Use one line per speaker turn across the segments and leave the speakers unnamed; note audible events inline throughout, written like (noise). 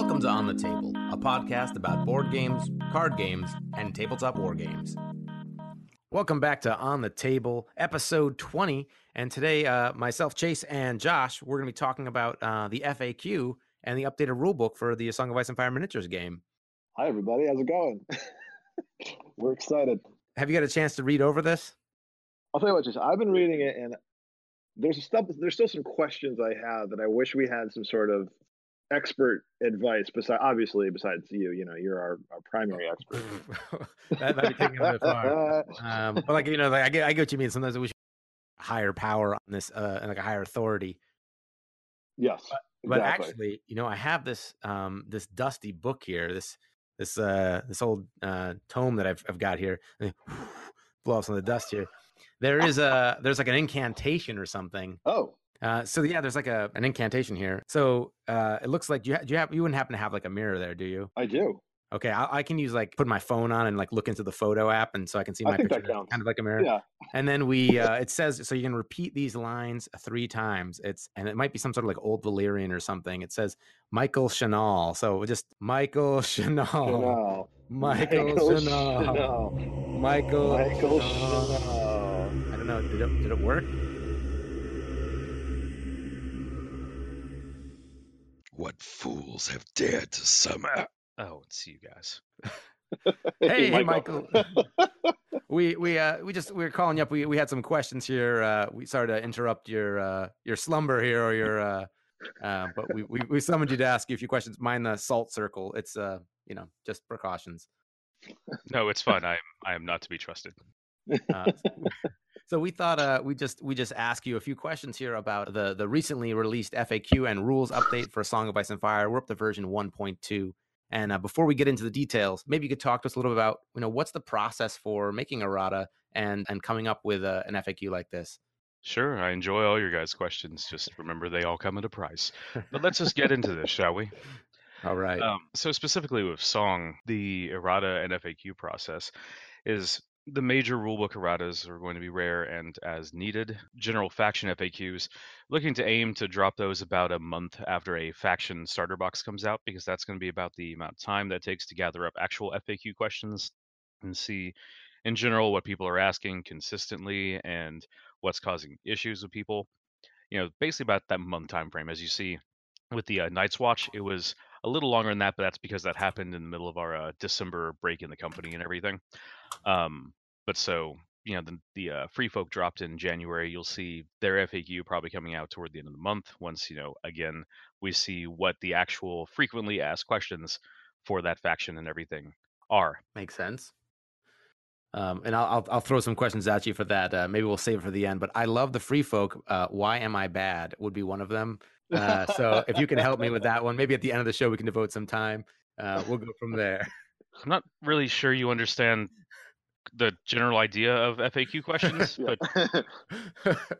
Welcome to On the Table, a podcast about board games, card games, and tabletop war games. Welcome back to On the Table, episode 20. And today, uh, myself, Chase, and Josh, we're going to be talking about uh, the FAQ and the updated rulebook for the Song of Ice and Fire miniatures game.
Hi, everybody. How's it going? (laughs) We're excited.
Have you got a chance to read over this?
I'll tell you what, just I've been reading it, and there's stuff. There's still some questions I have that I wish we had some sort of expert advice. Besides, obviously, besides you, you know, you're our, our primary expert. (laughs)
that might be taking a bit far. Um, but like you know, like I get, I get what you mean. Sometimes we should higher power on this, uh, and like a higher authority.
Yes,
but, exactly. but actually, you know, I have this um this dusty book here. This this uh this old uh tome that I've I've got here. (sighs) Blow off some of the dust here. There is a there's like an incantation or something.
Oh.
Uh, so yeah, there's like a an incantation here. So uh, it looks like you ha- you have you wouldn't happen to have like a mirror there, do you?
I do.
Okay, I, I, can use like put my phone on and like look into the photo app, and so I can see my picture, kind of like a mirror.
Yeah.
And then we, uh, it says so you can repeat these lines three times. It's and it might be some sort of like old Valyrian or something. It says Michael Shinall, so just Michael (laughs) Shinall,
Shinall.
Michael, Michael Shinall, Shinall. Michael,
Michael Shinall. Shinall.
I don't know. Did it did it work?
What fools have dared to summon?
Oh, and see you guys. (laughs)
hey, hey, Michael. we we uh we just we were calling you up. We we had some questions here. Uh, we sorry to interrupt your uh your slumber here or your uh, uh but we, we we summoned you to ask you a few questions. Mind the salt circle. It's uh you know just precautions. (laughs)
No, it's fine. I am I am not to be trusted.
Uh, so we thought uh, we just we just ask you a few questions here about the the recently released FAQ and rules update for Song of Ice and Fire. We're up to version 1.2. And uh, before we get into the details, maybe you could talk to us a little bit about, you know, what's the process for making errata and and coming up with a, an FAQ like this.
Sure, I enjoy all your guys' questions. Just remember, they all come at a price. But let's just get into this, shall we? (laughs)
All right. Um,
so specifically with song, the errata and FAQ process is the major rulebook erratas are going to be rare and as needed. General faction FAQs, looking to aim to drop those about a month after a faction starter box comes out, because that's going to be about the amount of time that takes to gather up actual FAQ questions and see, in general, what people are asking consistently and what's causing issues with people. You know, basically about that month time frame. As you see with the uh, Night's Watch, it was a little longer than that, but that's because that happened in the middle of our uh, December break in the company and everything. Um, but so you know the the uh, free folk dropped in January. You'll see their FAQ probably coming out toward the end of the month. Once you know again we see what the actual frequently asked questions for that faction and everything are.
Makes sense. Um, and I'll, I'll, I'll throw some questions at you for that. Uh, maybe we'll save it for the end. But I love the free folk. Uh, Why am I bad? Would be one of them. Uh, so if you can help me with that (laughs) one, maybe at the end of the show we can devote some time. Uh, we'll go from there.
I'm not really sure you understand the general idea of FAQ questions, (laughs) but (laughs)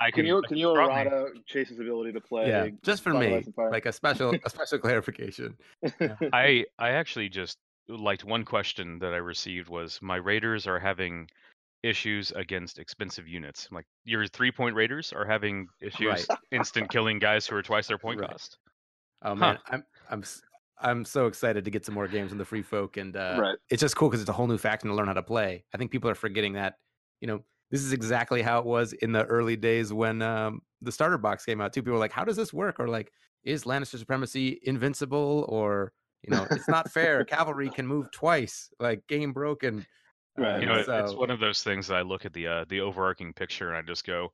I can. Can you can you errata Chase's ability to play?
Yeah, just for me, like a special a special clarification.
I I actually just liked one question that I received was my raiders are having issues against expensive units. Like your three point raiders are having issues right. instant killing guys who are twice their point right. cost.
Oh man, huh. I'm I'm I'm so excited to get some more games in the free folk, and uh,
right.
it's just cool because it's a whole new faction to learn how to play. I think people are forgetting that. You know, this is exactly how it was in the early days when um, the starter box came out. Too people were like, "How does this work?" Or like, "Is Lannister supremacy invincible?" Or you know, it's not fair. Cavalry can move twice. Like game broken.
Right. You know, so... it's one of those things that I look at the uh, the overarching picture and I just go,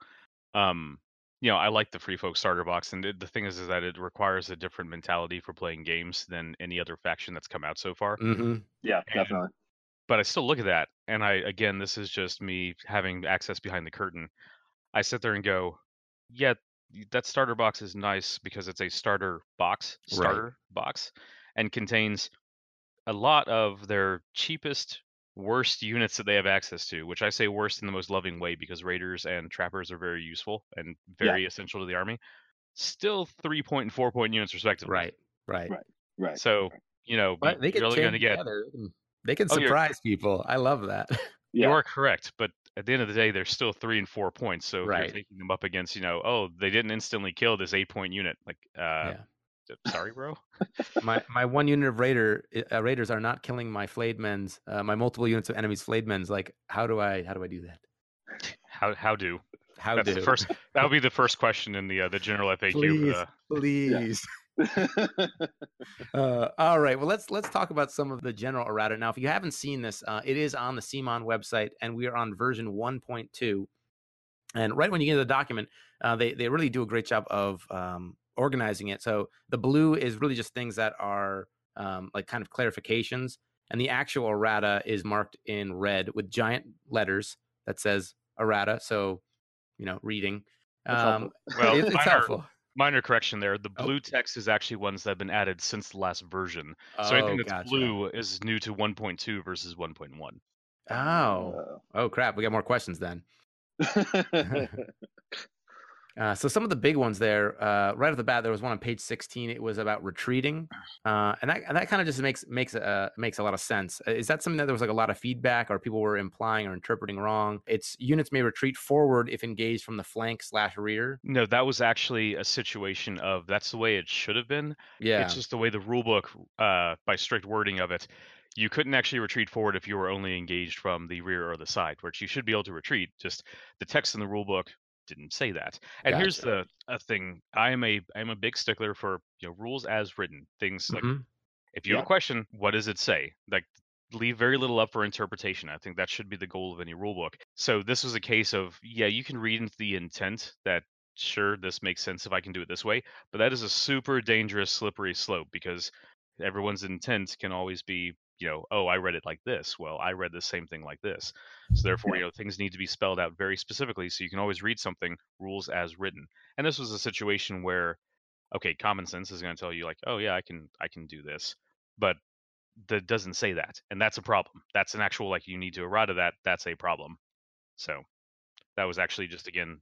um, you know, I like the free folk starter box, and the thing is, is that it requires a different mentality for playing games than any other faction that's come out so far.
Mm-hmm.
Yeah, and, definitely.
But I still look at that, and I again, this is just me having access behind the curtain. I sit there and go, yeah, that starter box is nice because it's a starter box, starter right. box, and contains a lot of their cheapest worst units that they have access to, which I say worst in the most loving way because raiders and trappers are very useful and very yeah. essential to the army. Still three point and four point units respectively.
Right. Right.
Right. Right.
So, you know,
but they can really going to get they can oh, surprise people. I love that. (laughs)
Yeah. You are correct, but at the end of the day, they're still three and four points. So right. if you're taking them up against, you know, oh, they didn't instantly kill this eight point unit, like uh yeah. Sorry, bro.
my my one unit of raider uh, raiders are not killing my flayed men's. Uh, my multiple units of enemies flayed men's. Like, how do I how do I do that?
How how do?
How
That's
do
the first. (laughs) That would be the first question in the uh, the general FAQ.
Please.
Uh,
please. (laughs) Uh, all right. Well, let's let's talk about some of the general errata. Now, if you haven't seen this, uh, it is on the CMON website, and we are on version 1.2. And right when you get to the document, uh, they they really do a great job of um, organizing it. So the blue is really just things that are um, like kind of clarifications, and the actual errata is marked in red with giant letters that says errata. So you know, reading. Um,
well,
it- it's
minor,
helpful.
minor correction there. The
Oh.
blue text is actually ones that have been added since the last version. So
Oh,
anything that's
gotcha.
blue is new to 1.2 versus 1.1.
Oh, oh crap! We got more questions then. (laughs) (laughs)
Uh,
so some of the big ones there, uh, right off the bat, there was one on page 16. It was about retreating, uh, and that and that kind of just makes makes uh, makes a lot of sense. Uh, Is that something that there was like a lot of feedback, or people were implying or interpreting wrong? It's units may retreat forward if engaged from the flank slash rear.
No, that was actually a situation of that's the way it should have been.
Yeah,
It's just the way the rulebook, uh, by strict wording of it, you couldn't actually retreat forward if you were only engaged from the rear or the side, which you should be able to retreat. Just the text in the rulebook didn't say that. And here's the a thing: I am a I am a big stickler for you know rules as written. Things like
Mhm.
if you have a question, what does it say? Like leave very little up for interpretation. I think that should be the goal of any rule book. So this was a case of yeah, you can read into the intent that sure this makes sense if I can do it this way, but that is a super dangerous slippery slope because everyone's intent can always be you know oh i read it like this. Well i read the same thing like this. So therefore you know things need to be spelled out very specifically so you can always read something rules as written. And this was a situation where okay common sense is going to tell you like oh yeah i can i can do this. But that doesn't say that and that's a problem. That's an actual like you need to arrive errata that that's a problem. So that was actually just again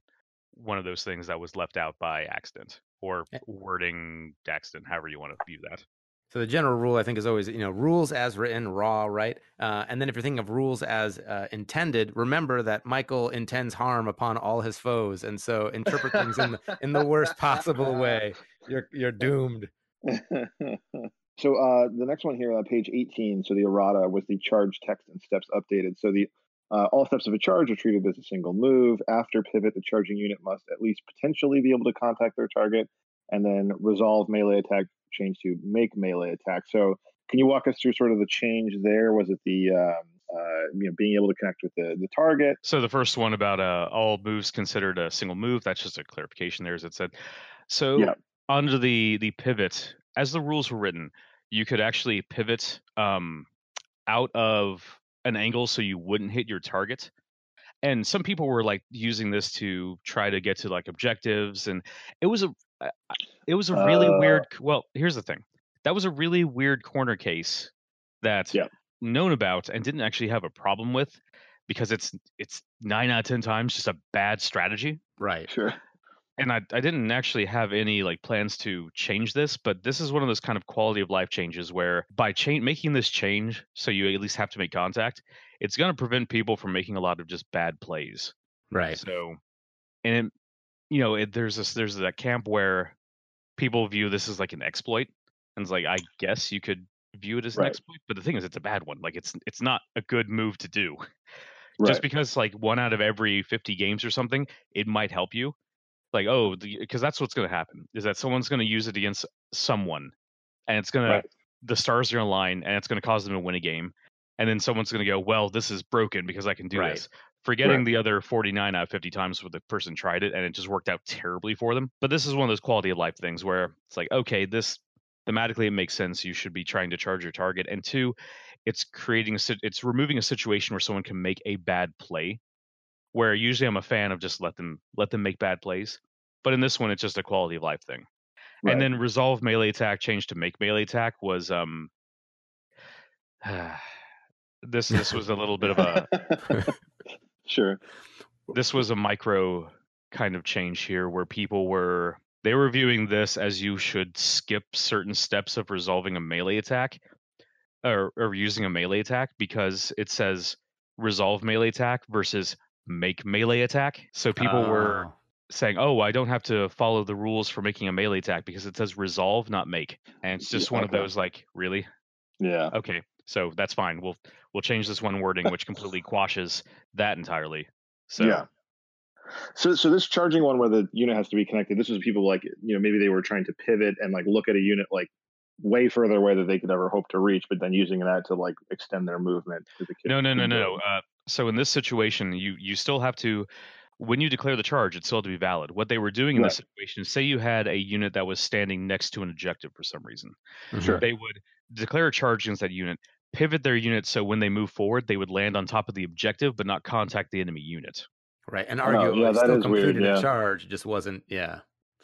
one of those things that was left out by accident or
Eh.
wording accident however you want to view that
So the general rule, I think, is always you know rules as written, raw, right? Uh, and then if you're thinking of rules as uh, intended, remember that Michael intends harm upon all his foes, and so interpret things in the, in the worst possible way. You're you're doomed. (laughs)
so uh, the next one here on page 18, so the errata was the charge text and steps updated. So the uh, all steps of a charge are treated as a single move. After pivot, the charging unit must at least potentially be able to contact their target, and then resolve melee attack change to make melee attack. So can you walk us through sort of the change there? Was it the um, uh, you know being able to connect with the the target?
So the first one about uh, all moves considered a single move. That's just a clarification there, as it said. So
Yeah.
under the the pivot, as the rules were written, you could actually pivot um, out of an angle so you wouldn't hit your target. And some people were like using this to try to get to like objectives, and it was a I- it was a really
Uh.
weird. Well, here's the thing. That was a really weird corner case that
Yeah.
known about and didn't actually have a problem with because it's it's nine out of ten times just a bad strategy
Right.
Sure.
and I, I didn't actually have any like plans to change this but this is one of those kind of quality of life changes where by cha- making this change so you at least have to make contact it's going to prevent people from making a lot of just bad plays
Right.
so and it, you know it, there's this there's that camp where people view this as like an exploit and it's like i guess you could view it as an exploit but the thing is it's a bad one like it's it's not a good move to do (laughs)
Right.
just because like one out of every 50 games or something it might help you like oh because that's what's going to happen is that someone's going to use it against someone and it's going
Right.
to the stars are to align and it's going to cause them to win a game and then someone's going to go well this is broken because i can do
Right.
this forgetting
Right.
the other 49 out of 50 times where the person tried it and it just worked out terribly for them but this is one of those quality of life things where it's like okay this thematically it makes sense you should be trying to charge your target and two it's creating a it's removing a situation where someone can make a bad play where usually i'm a fan of just let them let them make bad plays but in this one it's just a quality of life thing
Right.
and then resolve melee attack change to make melee attack was um (sighs) this this was a little bit of a (laughs) (laughs)
sure.
this was a micro kind of change here where people were they were viewing this as you should skip certain steps of resolving a melee attack or, or using a melee attack because it says resolve melee attack versus make melee attack so people were
Oh,
saying, "Oh, I don't have to follow the rules for making a melee attack because it says resolve, not make," and it's just
Yeah,
one of those like, really?
Yeah.
Okay, so that's fine. We'll we'll change this one wording, which completely (laughs) quashes that entirely. So
Yeah. So, so this charging one where the unit has to be connected. This was people like you know maybe they were trying to pivot and like look at a unit like way further away that they could ever hope to reach, but then using that to like extend their movement. To the
no, no, no, no. Uh, so in this situation, you you still have to. When you declare the charge, it's still to be valid. What they were doing in this situation is say you had a unit that was standing next to an objective for some reason.
Sure.
they would declare a charge against that unit, pivot their unit so when they move forward, they would land on top of the objective but not contact the enemy unit.
Right. And
Oh,
arguably
yeah, that
still
is weird,
completed
yeah.
a charge, it just wasn't. Yeah.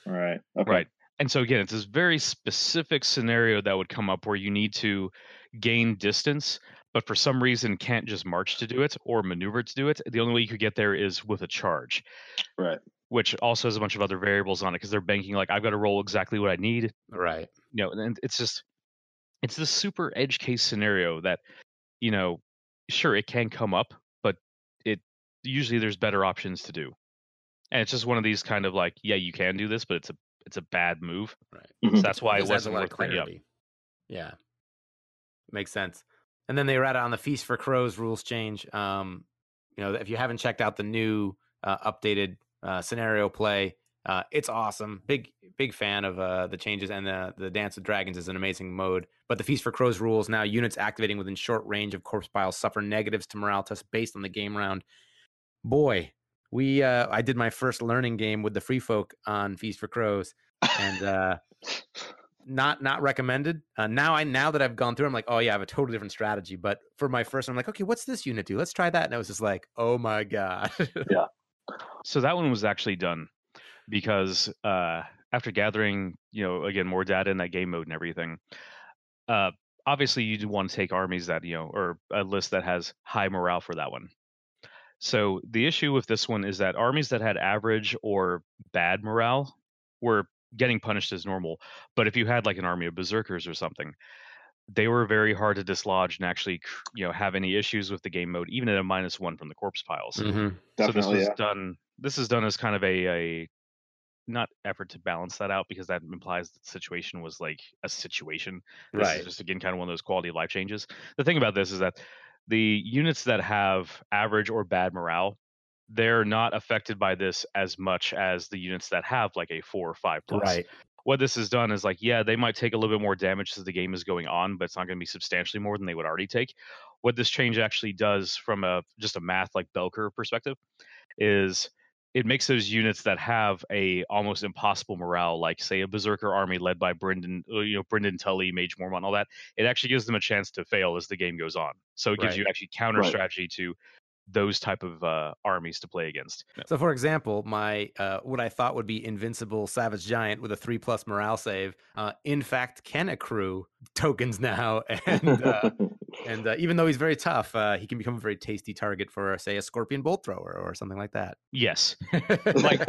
Right. Okay.
Right. And so again, it's this very specific scenario that would come up where you need to gain distance, but for some reason can't just march to do it or maneuver to do it. The only way you could get there is with a charge.
Right.
Which also has a bunch of other variables on it because they're banking like I've got to roll exactly what I need.
Right.
You know, and it's just it's this super edge case scenario that, you know, sure it can come up, but it usually there's better options to do. And it's just one of these kind of like, yeah, you can do this, but it's a it's a bad move.
Right.
Mhm.
So that's why it
Just adds a
wasn't
lot
worth
of
bringing up.
Yeah. Makes sense. And then they read out on the Feast for Crows rules change. Um, you know, if you haven't checked out the new uh, updated uh, scenario play, uh, it's awesome. Big big fan of uh, the changes and the the Dance of Dragons is an amazing mode. But the Feast for Crows rules now units activating within short range of corpse piles suffer negatives to morale tests based on the game round. Boy, we uh, I did my first learning game with the Free Folk on Feast for Crows, and uh, not not recommended. Uh, now I now that I've gone through, I'm like, oh yeah, I have a totally different strategy. But for my first, I'm like, okay, what's this unit do? Let's try that. And I was just like, oh my god. Yeah. (laughs)
So that one was actually done because uh, after gathering, you know, again more data in that game mode and everything, uh, obviously you do want to take armies that you know or a list that has high morale for that one. So the issue with this one is that armies that had average or bad morale were getting punished as normal. But if you had like an army of berserkers or something, they were very hard to dislodge and actually, you know, have any issues with the game mode, even at a minus one from the corpse piles.
Mhm.
So this was
yeah.
done. This is done as kind of a, a not effort to balance that out because that implies that the situation was like a situation. This
Right.
is just again kind of one of those quality of life changes. The thing about this is that the units that have average or bad morale, they're not affected by this as much as the units that have like a four or five plus.
Right.
What this has done is like, yeah, they might take a little bit more damage as the game is going on, but it's not going to be substantially more than they would already take. What this change actually does from a just a math like bell curve perspective is it makes those units that have a almost impossible morale, like say a berserker army led by Brynden, uh, you know, Brynden Tully, Maege Mormont, all that. It actually gives them a chance to fail as the game goes on. So it gives
Right.
you actually counter
Right.
strategy to those type of uh, armies to play against.
So, for example, my uh, what I thought would be invincible savage giant with a three plus morale save, uh, in fact, can accrue tokens now, (laughs) and uh, (laughs) and uh, even though he's very tough, uh, he can become a very tasty target for, say, a scorpion bolt thrower or something like that.
Yes, (laughs) like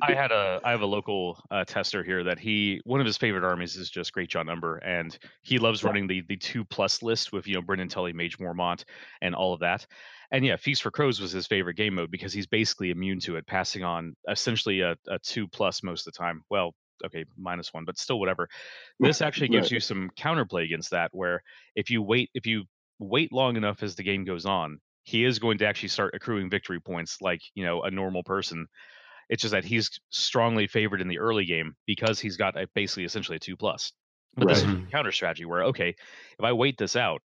I had a I have a local uh, tester here that he one of his favorite armies is just Greatjon Umber, and he loves
Yeah.
running the the two plus list with you know Brynden Tully, Maege Mormont, and all of that. And yeah, Feast for Crows was his favorite game mode because he's basically immune to it, passing on essentially a, a two plus most of the time. Well, okay, minus one, but still whatever. This actually gives
Right.
you some counterplay against that, where if you wait if you wait long enough as the game goes on, he is going to actually start accruing victory points like you know a normal person. It's just that he's strongly favored in the early game because he's got a, basically essentially a two plus. But this is a mm-hmm. counter strategy where okay, if I wait this out,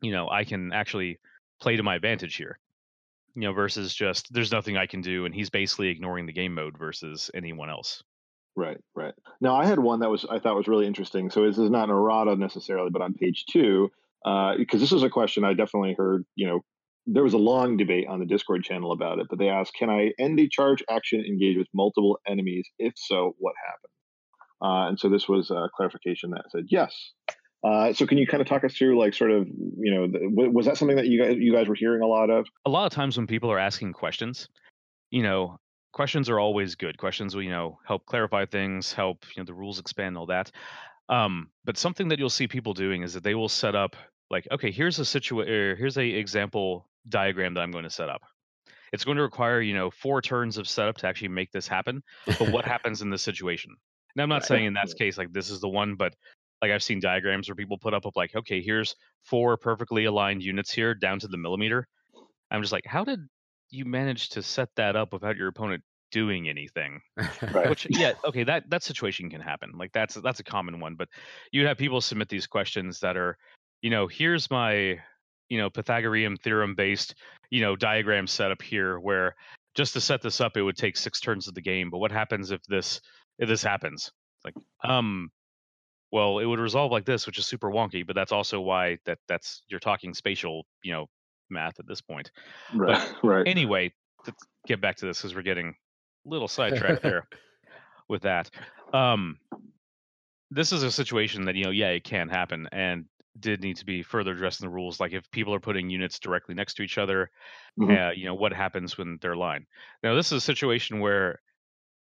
you know, I can actually play to my advantage here. You know, versus just there's nothing I can do, and he's basically ignoring the game mode versus anyone else.
Right, right. Now I had one that was I thought was really interesting. So this is not an errata necessarily, but on page two, uh, because this was a question I definitely heard. You know, there was a long debate on the Discord channel about it, but they asked, "Can I end a charge action engage with multiple enemies? If so, what happened?" Uh, and so this was a clarification that said yes. Uh, so can you kind of talk us through, like, sort of, you know, the, was that something that you guys you guys were hearing a lot of?
a lot of times when people are asking questions, you know, questions are always good. Questions will, you know, help clarify things, help, you know, the rules expand, all that. Um, but something that you'll see people doing is that they will set up like, okay, here's a situation, here's a example diagram that I'm going to set up. it's going to require you know four turns of setup to actually make this happen. But what (laughs) happens in this situation? Now, I'm not
Right.
saying in that case like this is the one, but like I've seen diagrams where people put up of like, okay, here's four perfectly aligned units here down to the millimeter. I'm just like, how did you manage to set that up without your opponent doing anything?
Right.
Which yeah, okay, that that situation can happen. Like that's that's a common one, but you'd have people submit these questions that are, you know, here's my, you know, Pythagorean theorem based, you know, diagram setup here where just to set this up it would take six turns of the game, but what happens if this if this happens? It's like, um well, it would resolve like this, which is super wonky, but that's also why that that's you're talking spatial, you know, math at this point
right. Right.
anyway, let's get back to this because we're getting a little sidetracked (laughs) there with that. Um, this is a situation that you know, yeah, it can happen, and did need to be further addressed in the rules. Like if people are putting units directly next to each other,
Mhm.
uh, you know, what happens when they're aligned? Now, this is a situation where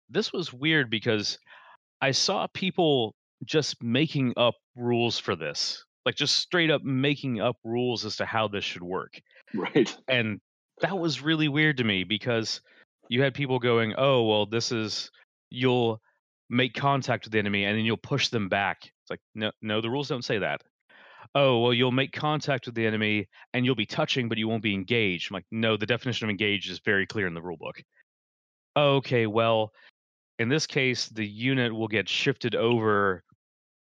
this was weird because I saw people just making up rules for this, like just straight up making up rules as to how this should work
Right.
and that was really weird to me because you had people going, "Oh, well, this is you'll make contact with the enemy and then you'll push them back." It's like, no, no, the rules don't say that. Oh, well, you'll make contact with the enemy and you'll be touching, but you won't be engaged. I'm like, no, the definition of engaged is very clear in the rule book. Okay, well, in this case, the unit will get shifted over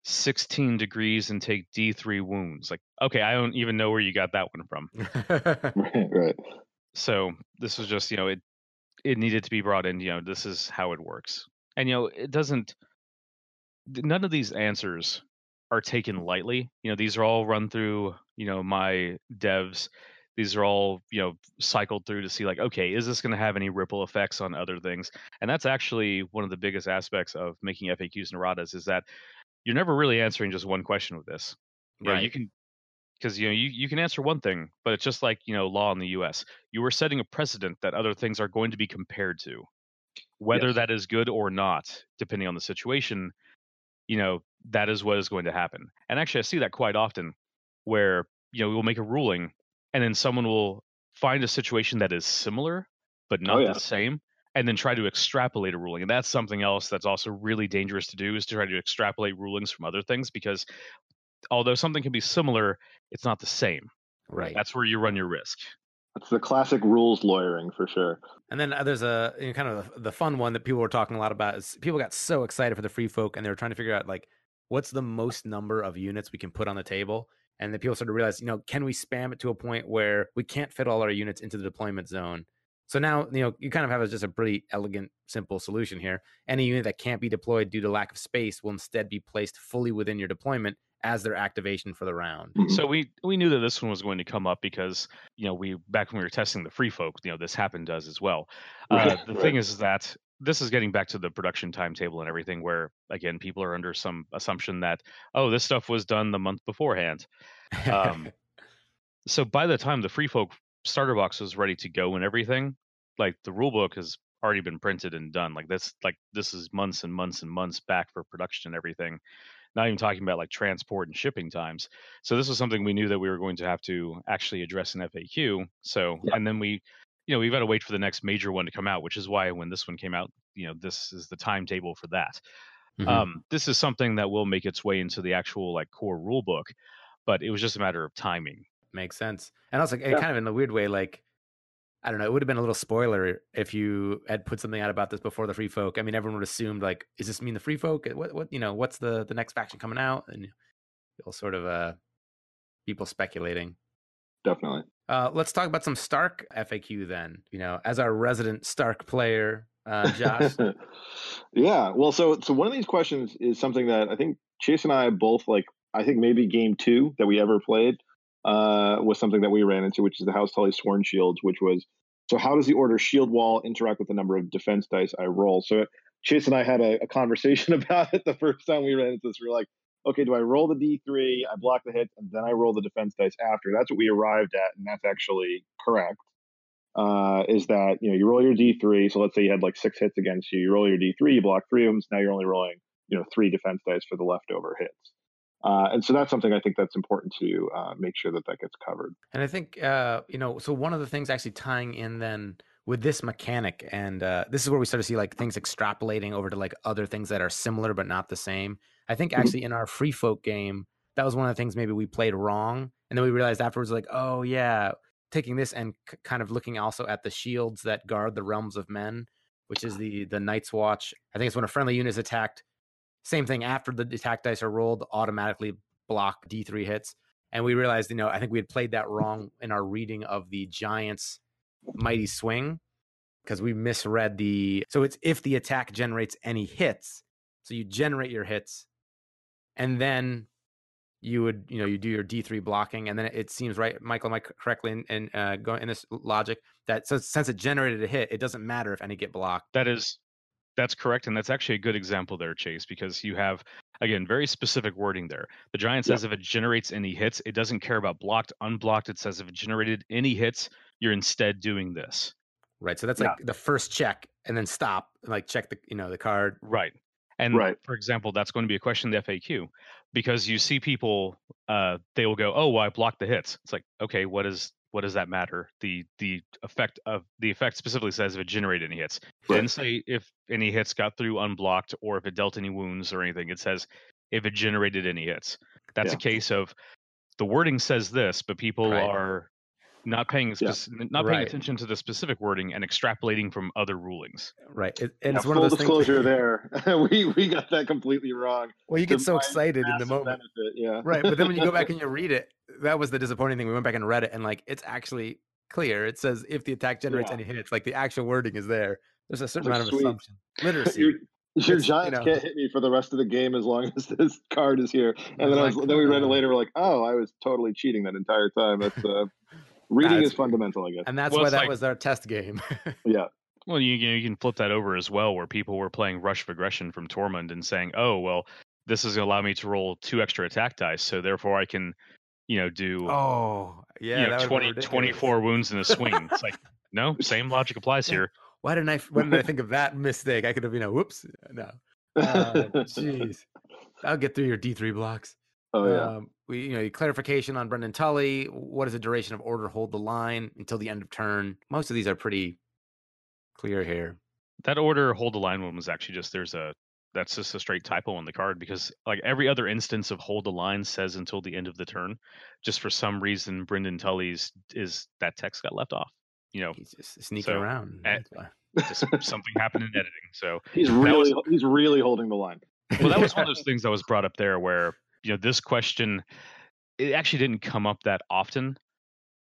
16 degrees and take D3 wounds. Like, okay, I don't even know where you got that one from
Right. (laughs) (laughs) Right.
so this was just you know it it needed to be brought in you know this is how it works and you know it doesn't none of these answers are taken lightly you know these are all run through you know my devs these are all you know cycled through to see like okay is this going to have any ripple effects on other things and that's actually one of the biggest aspects of making faqs and erratas is that you're never really answering just one question with this you know, you can because you know you, you can answer one thing but it's just like you know law in the us you are setting a precedent that other things are going to be compared to whether
Yes.
that is good or not depending on the situation you know that is what is going to happen and actually i see that quite often where you know we'll make a ruling and then someone will find a situation that is similar but oh, not
Oh, yeah.
the same and then try to extrapolate a ruling and that's something else that's also really dangerous to do is to try to extrapolate rulings from other things because although something can be similar it's not the same
right.
that's where you run your risk
It's the classic rules lawyering for sure.
And then uh, there's a you know, kind of the, the fun one that people were talking a lot about is people got so excited for the free folk and they were trying to figure out like what's the most number of units we can put on the table. And then people started to realize, you know, can we spam it to a point where we can't fit all our units into the deployment zone? So now, you know, you kind of have a, just a pretty elegant, simple solution here. Any unit that can't be deployed due to lack of space will instead be placed fully within your deployment as their activation for the round.
Mhm.
so we we knew that this one was going to come up because you know we back when we were testing the free folk you know this happened to us as well uh,
Right,
the
right.
thing is that this is getting back to the production timetable and everything where again people are under some assumption that oh this stuff was done the month beforehand (laughs) um, so by the time the free folk starter box was ready to go and everything like the rule book has already been printed and done like this like this is months and months and months back for production and everything not even talking about like transport and shipping times so this was something we knew that we were going to have to actually address in faq so
Yeah.
and then we you know we've got to wait for the next major one to come out which is why when this one came out you know this is the timetable for that
Mhm.
um, this is something that will make its way into the actual like core rule book but it was just a matter of timing
Makes sense. And also, it
Yeah.
kind of in a weird way, like, I don't know, it would have been a little spoiler if you had put something out about this before the free folk. I mean, everyone would assumed, like, is this mean the free folk? What, what, you know, what's the the next faction coming out? And you'll sort of, uh, people speculating.
Definitely.
Uh, let's talk about some Stark FAQ then. You know, as our resident Stark player, uh, Josh. (laughs)
yeah. Well, so so one of these questions is something that I think Chase and I both like. I think maybe game two that we ever played uh, was something that we ran into, which is the House Tully Sworn Shields, which was so how does the order Shield Wall interact with the number of defense dice I roll? So Chase and I had a, a conversation (laughs) about it the first time we ran into this. We were like, okay, do I roll the D3, I block the hit, and then I roll the defense dice after? That's what we arrived at, and that's actually correct uh, is that you know you roll your d3. So let's say you had like six hits against you. You roll your d3, you block three of them. So now you're only rolling you know three defense dice for the leftover hits. Uh, and so that's something I think that's important to uh, make sure that that gets covered.
And I think, uh, you know, so one of the things actually tying in then with this mechanic, and uh, this is where we start to see like things extrapolating over to like other things that are similar but not the same. I think
Mhm.
actually in our free folk game, that was one of the things maybe we played wrong, and then we realized afterwards, like, oh yeah, taking this and k- kind of looking also at the shields that guard the realms of men, which is the the Night's Watch. I think it's when a friendly unit is attacked. Same thing after the attack dice are rolled, automatically block D three hits. And we realized, you know, I think we had played that wrong in our reading of the Giants' mighty swing because we misread the. So it's if the attack generates any hits. So you generate your hits, and then you would, you know, you do your D three blocking, and then it seems right, Michael, am I correctly in, in uh, going in this logic that so since it generated a hit, it doesn't matter if any get blocked.
That is that's correct, and that's actually a good example there, Chase, because you have again very specific wording there. The giant
Yeah.
says if it generates any hits, it doesn't care about blocked, unblocked. It says if it generated any hits, you're instead doing this.
Right. So that's
Yeah.
like the first check, and then stop, and like check the, you know, the card.
Right. And
Right.
for example, that's going to be a question in the FAQ because you see people uh they will go, "Oh, well, I blocked the hits." It's like, "Okay, what is what does that matter?" The the effect of the effect specifically says if it generated any hits. It
Right.
didn't say if any hits got through unblocked or if it dealt any wounds or anything. It says if it generated any hits. That's
Yeah.
a case of the wording says this, but people
Right.
are not paying
Yeah.
spec- not paying
Right.
attention to the specific wording and extrapolating from other rulings.
Uh, right. It, and
Yeah,
it's one
full
of those
disclosure
things.
there. (laughs) we we got that completely wrong.
Well, you
to
get so excited in the moment.
benefit, yeah.
Right. But then when you go back (laughs) and you read it, that was the disappointing thing. We went back and read it, and like it's actually clear. It says if the attack generates
Yeah.
any hits, like the actual wording is there. There's a certain
like,
amount of assumption. (laughs) Literacy.
your your
It's, you
giants
know-
can't hit me for the rest of the game as long (laughs) as this card is here. (laughs) And then I was, then we read it later. We're like, oh, I was totally cheating that entire time. That's uh, reading
it's-
is fundamental, I guess.
and that's
Well,
why that
like-
was our test game.
Yeah,
Well, you, you you can flip that over as well, where people were playing Rush of Aggression from Tormund and saying, "Oh, well, this is going to allow me to roll two extra attack dice, so therefore I can, you know, do
oh, yeah.
you know,
that would've been
20, 24 wounds in a swing." it's like, (laughs) no, same logic applies
Yeah.
here.
Why didn't I? f- When did I (laughs) think of that mistake? I could have, you know, whoops. No. Uh, (laughs) Jeez. I'll get through your D3 blocks.
oh yeah.
Um, we, you know, clarification on Brynden Tully. What is the duration of order? Hold the line until the end of turn. Most of these are pretty clear here.
That order hold the line one was actually just there's a that's just a straight typo on the card because like every other instance of hold the line says until the end of the turn. Just for some reason, Brynden Tully's is that text got left off. You know,
He's just sneaking
So,
around.
eh,
that's why.
just something happened in editing. So (laughs)
he's really
was-
he's really holding the line.
well that was one of (laughs) those things that was brought up there where you know this question it actually didn't come up that often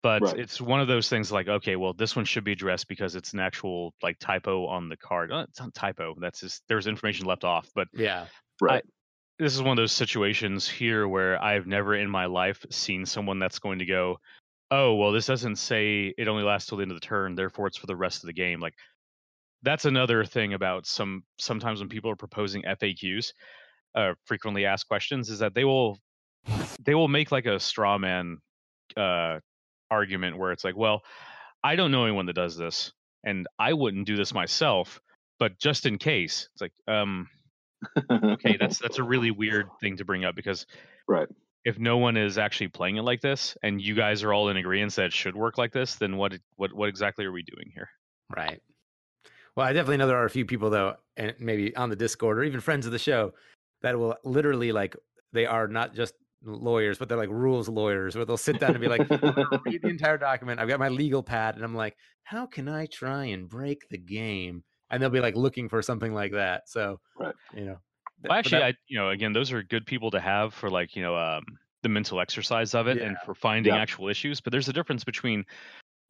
but
Right.
it's one of those things like okay well this one should be addressed because it's an actual like typo on the card uh, it's not typo that's just there's information left off but
yeah.
Right.
this is one of those situations here where i've never in my life seen someone that's going to go oh well this doesn't say it only lasts till the end of the turn therefore it's for the rest of the game like that's another thing about some sometimes when people are proposing faqs uh, frequently asked questions is that they will they will make like a straw man uh, argument where it's like well i don't know anyone that does this and i wouldn't do this myself but just in case it's like um okay (laughs) that's that's a really weird thing to bring up because
right.
if no one is actually playing it like this and you guys are all in agreement that it should work like this then what what what exactly are we doing here
Right. Well, I definitely know there are a few people though, and maybe on the Discord or even friends of the show, that will literally like they are not just lawyers, but they're like rules lawyers, where they'll sit down and be like, (laughs) read the entire document. I've got my legal pad, and I'm like, how can I try and break the game? And they'll be like looking for something like that. So,
Right.
you know. th-
well actually
that-
i you know again those are good people to have for like you know um the mental exercise of it and for finding
Yeah.
actual issues but there's a difference between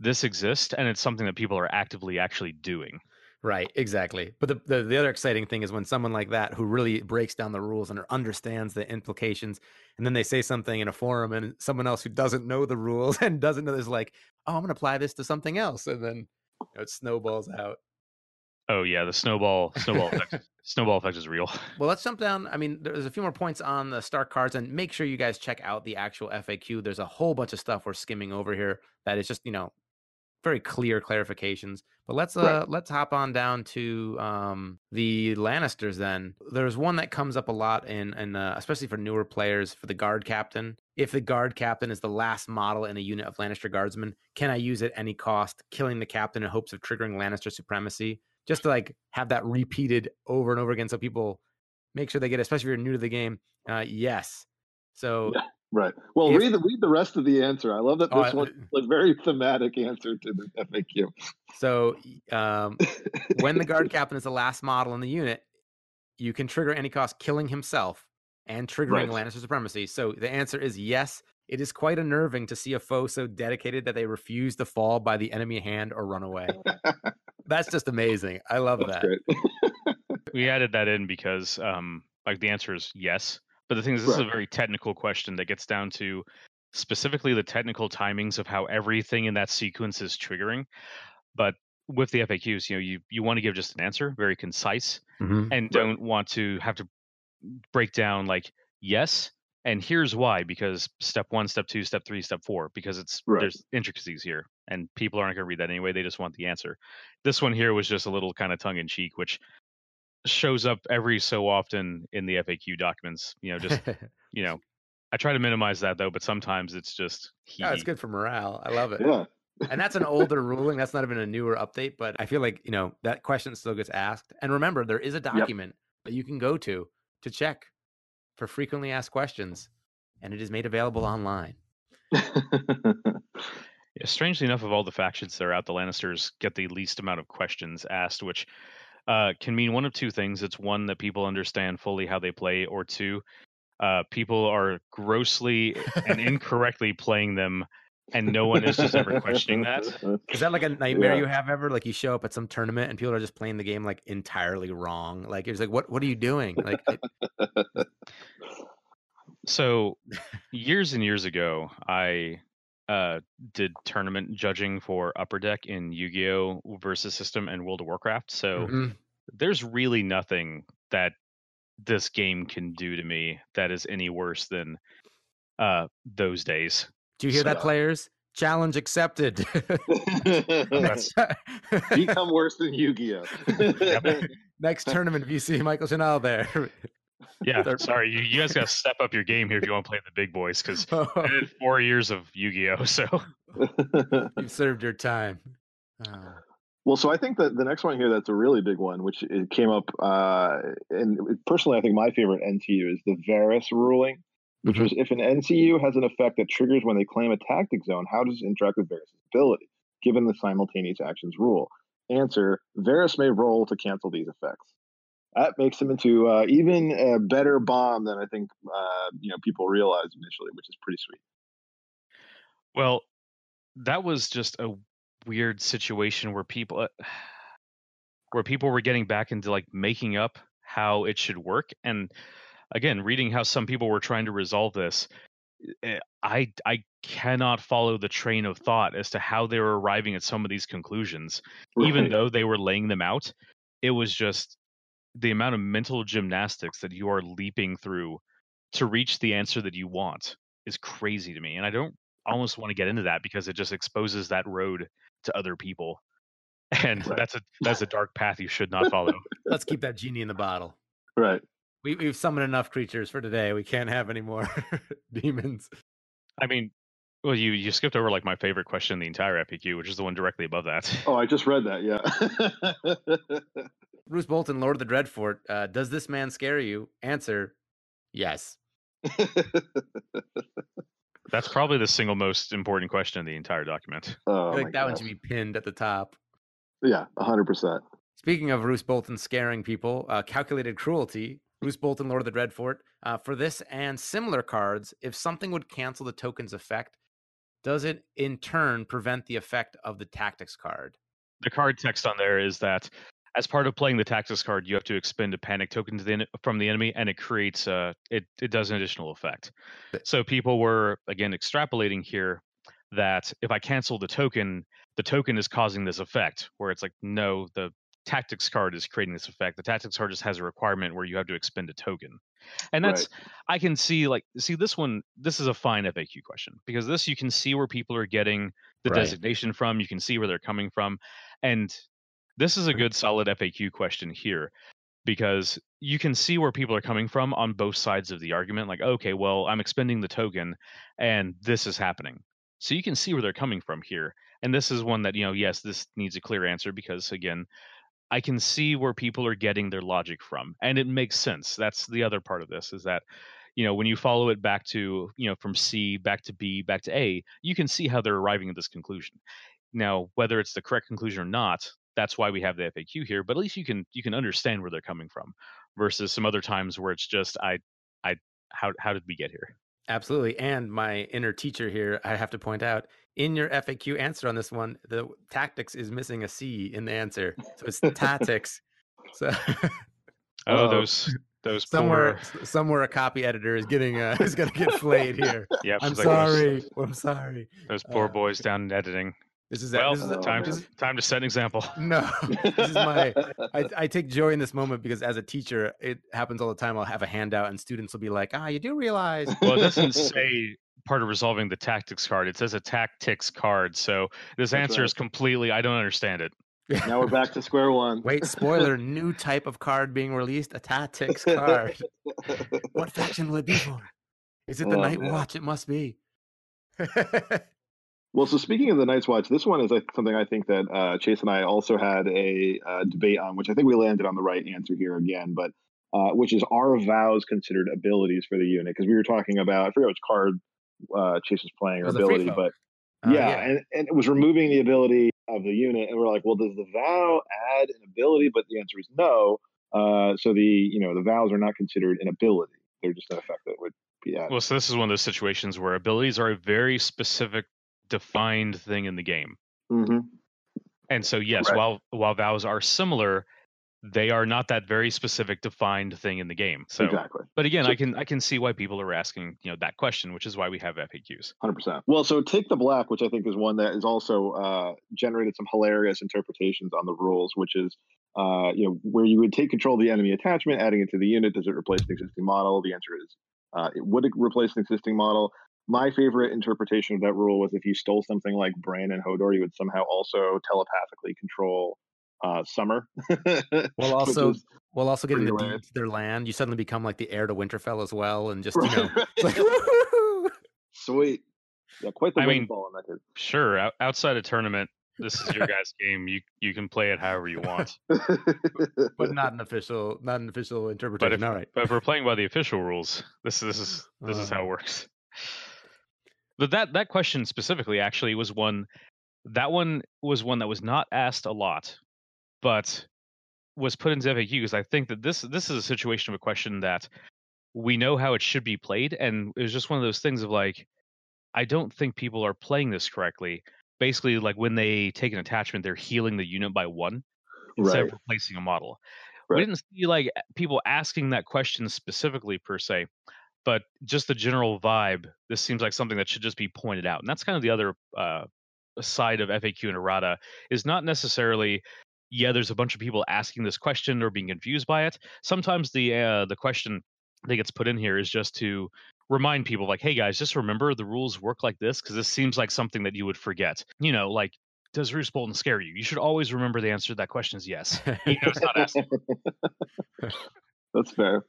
this exists and it's something that people are actively actually doing
Right, exactly. But the, the the other exciting thing is when someone like that who really breaks down the rules and understands the implications, and then they say something in a forum, and someone else who doesn't know the rules (laughs) and doesn't know is like, "Oh, I'm going to apply this to something else," and then you know, it snowballs out.
oh yeah the snowball snowball effect (laughs) snowball effect is real
Well, let's jump down. I mean, there's a few more points on the Stark cards, and make sure you guys check out the actual FAQ. There's a whole bunch of stuff we're skimming over here that is just you know very clear clarifications. But let's uh
Right.
let's hop on down to um the Lannisters then. There's one that comes up a lot in and uh, especially for newer players for the guard captain. If the guard captain is the last model in a unit of Lannister guardsmen, can I use it at any cost, killing the captain in hopes of triggering Lannister supremacy? Just to like have that repeated over and over again so people make sure they get it, especially if you're new to the game. Uh yes. So
Yeah. Right. Well,
If-
read the read the rest of the answer. I love that
Oh,
this
I-
one (laughs) like very thematic answer to the FAQ.
So, um, (laughs) when the guard captain is the last model in the unit, you can trigger any cost killing himself and triggering
Right.
Lannister supremacy. So the answer is yes. It is quite unnerving to see a foe so dedicated that they refuse to fall by the enemy hand or run away. (laughs) That's just amazing. I love
That's
that.
great.
We added that in because, um, like, the answer is yes. But the thing is, this is a very technical question that gets down to specifically the technical timings of how everything in that sequence is triggering. But with the FAQs, you know, you you want to give just an answer, very concise,
Mhm.
and don't want to have to break down like yes and here's why because step one step two step three step four because it's
Right.
there's intricacies here and people aren't going to read that anyway they just want the answer this one here was just a little kind of tongue-in-cheek which shows up every so often in the faq documents you know (laughs) just you know i try to minimize that though but sometimes it's just
No, it's good for morale. I love it.
Yeah.
and that's an (laughs) older ruling. That's not even a newer update, but I feel like you know that question still gets asked. And remember, there is a document that you can go to to check for frequently asked questions, and it is made available online. (laughs)
Yeah, strangely enough, of all the factions that are out, the Lannisters get the least amount of questions asked, which uh, can mean one of two things. It's one that people understand fully how they play, or two, uh, people are grossly and incorrectly playing them, and no one is just ever questioning that. (laughs)
Is that like a nightmare
Yeah.
you have ever? Like you show up at some tournament and people are just playing the game like entirely wrong. Like it's like, what what are you doing? Like it-
So, years and years ago, I uh, did tournament judging for Upper Deck in Yu-Gi-Oh versus System and World of Warcraft. So.
Mhm.
there's really nothing that this game can do to me that is any worse than uh those days.
do you hear that, players? Challenge accepted. (laughs) (laughs)
Become worse than Yu-Gi-Oh.
Next tournament, if you see Michael Shinall there,
Yeah,
They're-
sorry, you, you guys got to step up your game here if you want to play the big boys because (laughs) I did four years of Yu-Gi-Oh. So (laughs)
you've served your time. Oh.
Well, so I think that the next one here that's a really big one, which it came up, uh, and personally, I think my favorite NCU is the Varys ruling, which was if an NCU has an effect that triggers when they claim a tactic zone, how does it interact with Varys' ability, given the simultaneous actions rule? Answer: Varys may roll to cancel these effects. That makes him into uh, even a better bomb than I think uh, you know people realized initially, which is pretty sweet.
Well, that was just a weird situation where people uh, (sighs) where people were getting back into like making up how it should work. And again reading how some people were trying to resolve this eh, I I cannot follow the train of thought as to how they were arriving at some of these conclusions. Even though they were laying them out it was just the amount of mental gymnastics that you are leaping through to reach the answer that you want is crazy to me and i don't almost want to get into that because it just exposes that road to other people (laughs) and
Right.
that's a that's a (laughs) dark path you should not follow
Let's keep that genie in the bottle.
right.
We, we've summoned enough creatures for today. We can't have any more (laughs) demons.
i mean well you you skipped over like my favorite question in the entire faq which is the one directly above that
Oh, I just read that. Yeah. (laughs)
Roose Bolton, Lord of the Dreadfort. Uh, does this man scare you? Answer: Yes. (laughs)
that's probably the single most important question in the entire document
oh,
I
my
think that one
gosh.
should be pinned at the top.
Yeah, hundred percent.
Speaking of Roose Bolton scaring people, uh, calculated cruelty. Roose Bolton, Lord of the Dreadfort. Uh, for this and similar cards, if something would cancel the token's effect, does it in turn prevent the effect of the tactics card?
the card text on there is that as part of playing the tactics card, you have to expend a panic token to the, from the enemy, and it creates uh it it does an additional effect. So people were again extrapolating here that if I cancel the token, the token is causing this effect, where it's like no, the tactics card is creating this effect. The tactics card just has a requirement where you have to expend a token. And that's I can see like see this one this is a fine FAQ question because this you can see where people are getting the
Right.
designation from, you can see where they're coming from. And this is a good solid FAQ question here because you can see where people are coming from on both sides of the argument like okay, well, I'm expending the token and this is happening. So you can see where they're coming from here. And this is one that, you know, yes, this needs a clear answer because again, I can see where people are getting their logic from, and it makes sense. That's the other part of this is that, you know, when you follow it back to, you know, from C back to B back to A, you can see how they're arriving at this conclusion. Now, whether it's the correct conclusion or not, that's why we have the FAQ here. But at least you can you can understand where they're coming from, versus some other times where it's just I, I, how how did we get here?
Absolutely. And my inner teacher here, I have to point out, in your FAQ answer on this one, the tactics is missing a C in the answer. So it's (laughs) tactics. So (laughs)
Oh,
Uh-oh.
those those
somewhere
poor.
somewhere a copy editor is getting uh, (laughs) is gonna get flayed here.
Yeah,
I'm
she's like,
sorry. I'm sorry.
Those poor
Uh,
boys down in editing.
This is
Well,
this is
Oh,
time
man.
to time to set an example. (laughs)
no. This is my (laughs) I, I take joy in this moment because as a teacher, it happens all the time. I'll have a handout and students will be like, "Ah, you do realize."
Well, it doesn't (laughs) say part of resolving the tactics card. It says a tactics card. So this
That's
answer
right.
is completely. I don't understand it.
now we're back to square one.
Wait, spoiler! new type of card being released, a tactics card. What faction will it be for? Is it the
Oh,
Night
man.
Watch? It must be.
Well, so speaking of the Night's Watch, this one is like, something I think that uh, Chase and I also had a uh, debate on, which I think we landed on the right answer here again, but uh, which is are vows considered abilities for the unit? Because we were talking about, I forget which card uh, Chase was playing or
was
ability, but
Uh,
yeah, And, and it was removing the ability of the unit, and we're like, well, does the vow add an ability? But the answer is no. Uh, so the you know the vows are not considered an ability; they're just an effect that would be added.
Well, so this is one of those situations where abilities are a very specific, defined thing in the game.
hmm
And so, yes,
Correct.
while while vows are similar, they are not that very specific, defined thing in the game. So,
exactly.
but again,
So-
I can I can see why people are asking you know that question, which is why we have FAQs.
Hundred percent. Well, so take the black, which I think is one that is also uh, generated some hilarious interpretations on the rules, which is uh, you know where you would take control of the enemy attachment, adding it to the unit. Does it replace an existing model? The answer is uh, it would replace an existing model. My favorite interpretation of that rule was if you stole something like Bran and Hodor, you would somehow also telepathically control uh, Summer. (laughs)
Well, also,
is-
well, also getting the deed to their land, you suddenly become like the heir to Winterfell as well, and just you know, (laughs) it's like, (laughs)
sweet. Yeah, quite the
I mean-
windfall in that case.
Sure, out, outside a tournament, this is your guys' game. You you can play it however you want.
but not an official, not an official interpretation. All right.
But if we're playing by the official rules, this this is this is how
Uh.
it works. But that that question specifically actually was one that one was one that was not asked a lot, but was put into FAQ because I think that this this is a situation of a question that we know how it should be played, and it was just one of those things of like, I don't think people are playing this correctly. Basically, like when they take an attachment, they're healing the unit by one instead
right.
of replacing a model.
Right.
We didn't see like people asking that question specifically per se, but just the general vibe. This seems like something that should just be pointed out, and that's kind of the other uh, side of FAQ and errata is not necessarily. Yeah, there's a bunch of people asking this question or being confused by it. Sometimes the uh, the question that gets put in here is just to remind people, like, "Hey guys, just remember the rules work like this," because this seems like something that you would forget. You know, like does Roose Bolton scare you? You should always remember the answer to that question is yes. (laughs)
That's fair.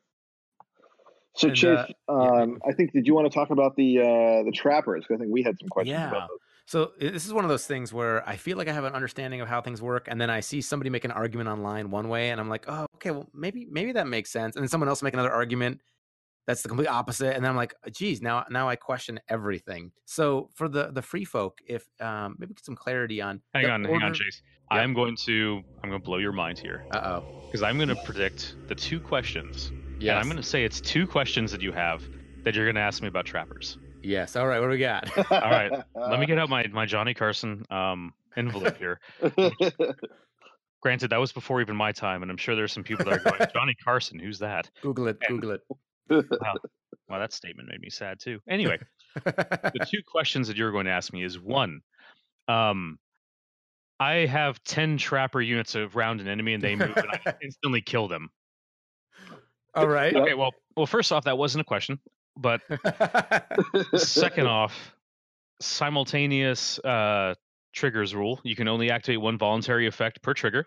So
And,
Chase,
uh, yeah.
um, I think did you want to talk about the uh, the trappers? 'Cause I think we had some questions
Yeah.
about those.
So this is one of those things where I feel like I have an understanding of how things work, and then I see somebody make an argument online one way, and I'm like, oh, okay, well, maybe maybe that makes sense. And then someone else make another argument that's the complete opposite, and then I'm like, geez, now now I question everything. So for the the free folk, if um, maybe get some clarity on.
Hang
the
on, hang on, Chase.
Yep.
I'm going to I'm going to blow your mind here
Uh oh.
because I'm going to predict the two questions.
Yes.
And I'm going to say it's two questions that you have that you're going to ask me about trappers.
Yes. All right. What do we got? (laughs)
All right, Let me get out my my Johnny Carson um envelope here. (laughs) Granted, that was before even my time, and I'm sure there's some people that are going, (laughs) Johnny Carson, who's that?
Google it.
And-
Google it.
Wow, that statement made me sad too. Anyway, the two questions that you're going to ask me is one, um, I have ten trapper units around an enemy and they move, and I instantly kill them.
All right.
Okay, well, well, first off, that wasn't a question, but second (laughs) off, simultaneous uh, triggers rule. You can only activate one voluntary effect per trigger.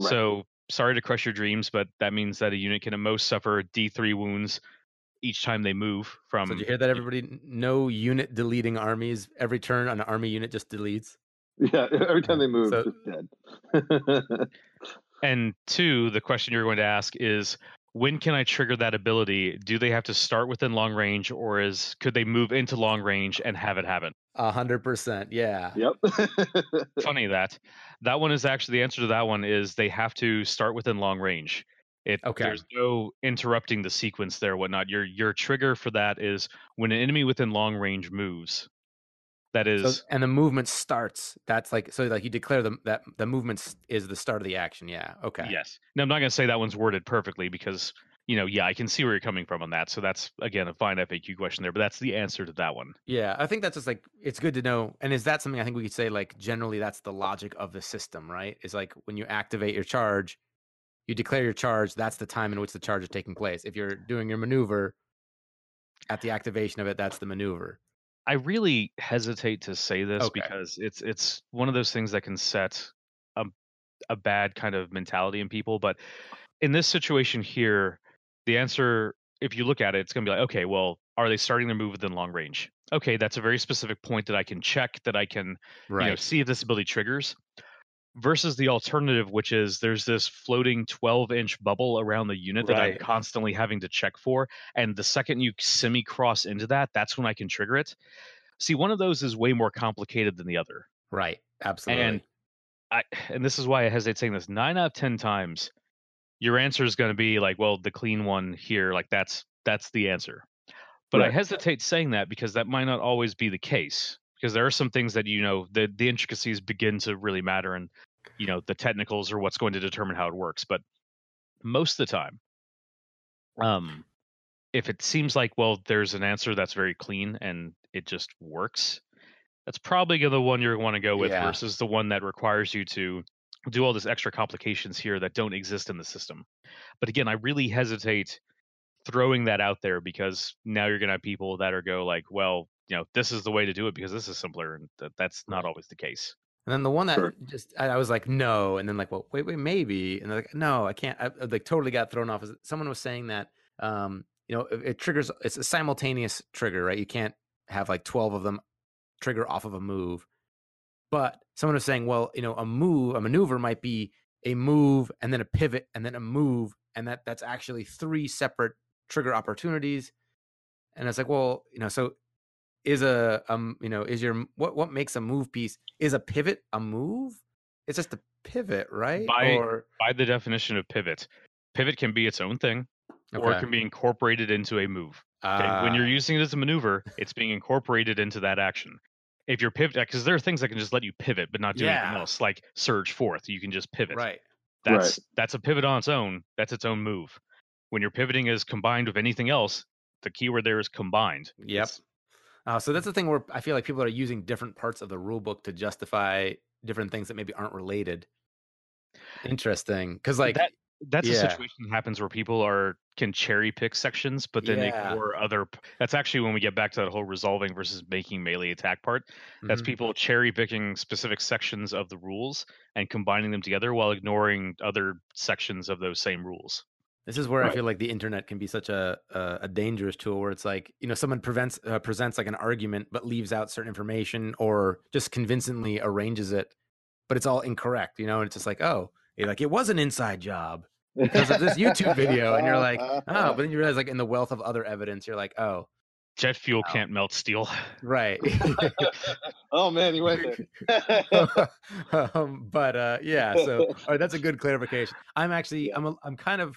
Right.
So sorry to crush your dreams, but that means that a unit can at most suffer D3 wounds each time they move from.
So did you hear that, everybody? No unit deleting armies. Every turn, an army unit just deletes.
yeah, every time they move,
So-
it's dead. (laughs)
And two, the question you're going to ask is when can I trigger that ability? Do they have to start within long range, or is could they move into long range and have it happen?
A hundred percent. Yeah.
yep. (laughs)
Funny that that one is actually the answer to that one is they have to start within long range. It
Okay.
there's no interrupting the sequence there, whatnot. Your your trigger for that is when an enemy within long range moves. That is
So, and the movement starts. That's like so. Like you declare the that the movement is the start of the action. Yeah. Okay.
Yes. Now I'm not going to say that one's worded perfectly because you know, yeah, I can see where you're coming from on that. So that's again a fine FAQ question there, but that's the answer to that one.
Yeah, I think that's just like it's good to know. And is that something I think we could say like generally that's the logic of the system, right? Is like when you activate your charge, you declare your charge, that's the time in which the charge is taking place. If you're doing your maneuver at the activation of it, that's the maneuver.
I really hesitate to say this
Okay.
because it's it's one of those things that can set a a bad kind of mentality in people. But in this situation here, the answer, if you look at it, it's going to be like, okay, well, are they starting their move within long range? Okay, that's a very specific point that I can check that I can you know see if this ability triggers. Versus the alternative, which is there's this floating 12 inch bubble around the unit that I'm constantly having to check for. And the second you semi cross into that, that's when I can trigger it. See, one of those is way more complicated than the other.
Right. Absolutely.
And I and this is why I hesitate saying this. Nine out of ten times, your answer is going to be like, well, the clean one here, like that's that's the answer. But I hesitate saying that because that might not always be the case. Because there are some things that you know the the intricacies begin to really matter, and you know the technicals are what's going to determine how it works. But most of the time, um, if it seems like well, there's an answer that's very clean and it just works, that's probably the one you're want to go with
Yeah.
versus the one that requires you to do all this extra complications here that don't exist in the system. But again, I really hesitate throwing that out there because now you're going to have people that are go like, well, you know, this is the way to do it because this is simpler, and that, that's not always the case.
And then the one that
Sure.
just I, I was like no, and then like well wait wait maybe, and they're like no I can't. I, I, like totally got thrown off. Someone was saying that um you know it, it triggers it's a simultaneous trigger right. You can't have like twelve of them trigger off of a move. But someone was saying well you know a move a maneuver might be a move and then a pivot and then a move and that that's actually three separate trigger opportunities. And it's like well you know so is a um you know is your what what makes a move piece is a pivot a move it's just a pivot right
By-
or
By the definition of pivot, pivot can be its own thing, or it can be incorporated into a move. Okay? when you're
Ah,
using it as a maneuver, it's being incorporated into that action. If you're pivot, because there are things that can just let you pivot, but not do anything else, like surge forth. You can just pivot.
right
That's that's a pivot on its own. That's its own move. When you're pivoting is combined with anything else, the keyword there is combined.
Yep.
It's-
uh, so that's the thing where i feel like people are using different parts of the rule book to justify different things that maybe aren't related interesting because like
that that's a situation that happens where people are can cherry pick sections, but then
Yeah.
ignore other. That's actually when we get back to that whole resolving versus making melee attack part. That's
mhm.
people cherry picking specific sections of the rules and combining them together while ignoring other sections of those same rules.
This is where I feel like the internet can be such a a, a dangerous tool, where it's like you know someone prevents uh, presents like an argument but leaves out certain information or just convincingly arranges it, but it's all incorrect, you know, and it's just like oh, you're like it was an inside job because of this YouTube video, and you're like oh, but then you realize like in the wealth of other evidence, you're like oh,
Jet fuel
Wow.
can't melt steel. (laughs)
right. (laughs)
oh man, you went there. (laughs)
um, but uh, yeah, so all right, that's a good clarification. I'm actually I'm a, I'm kind of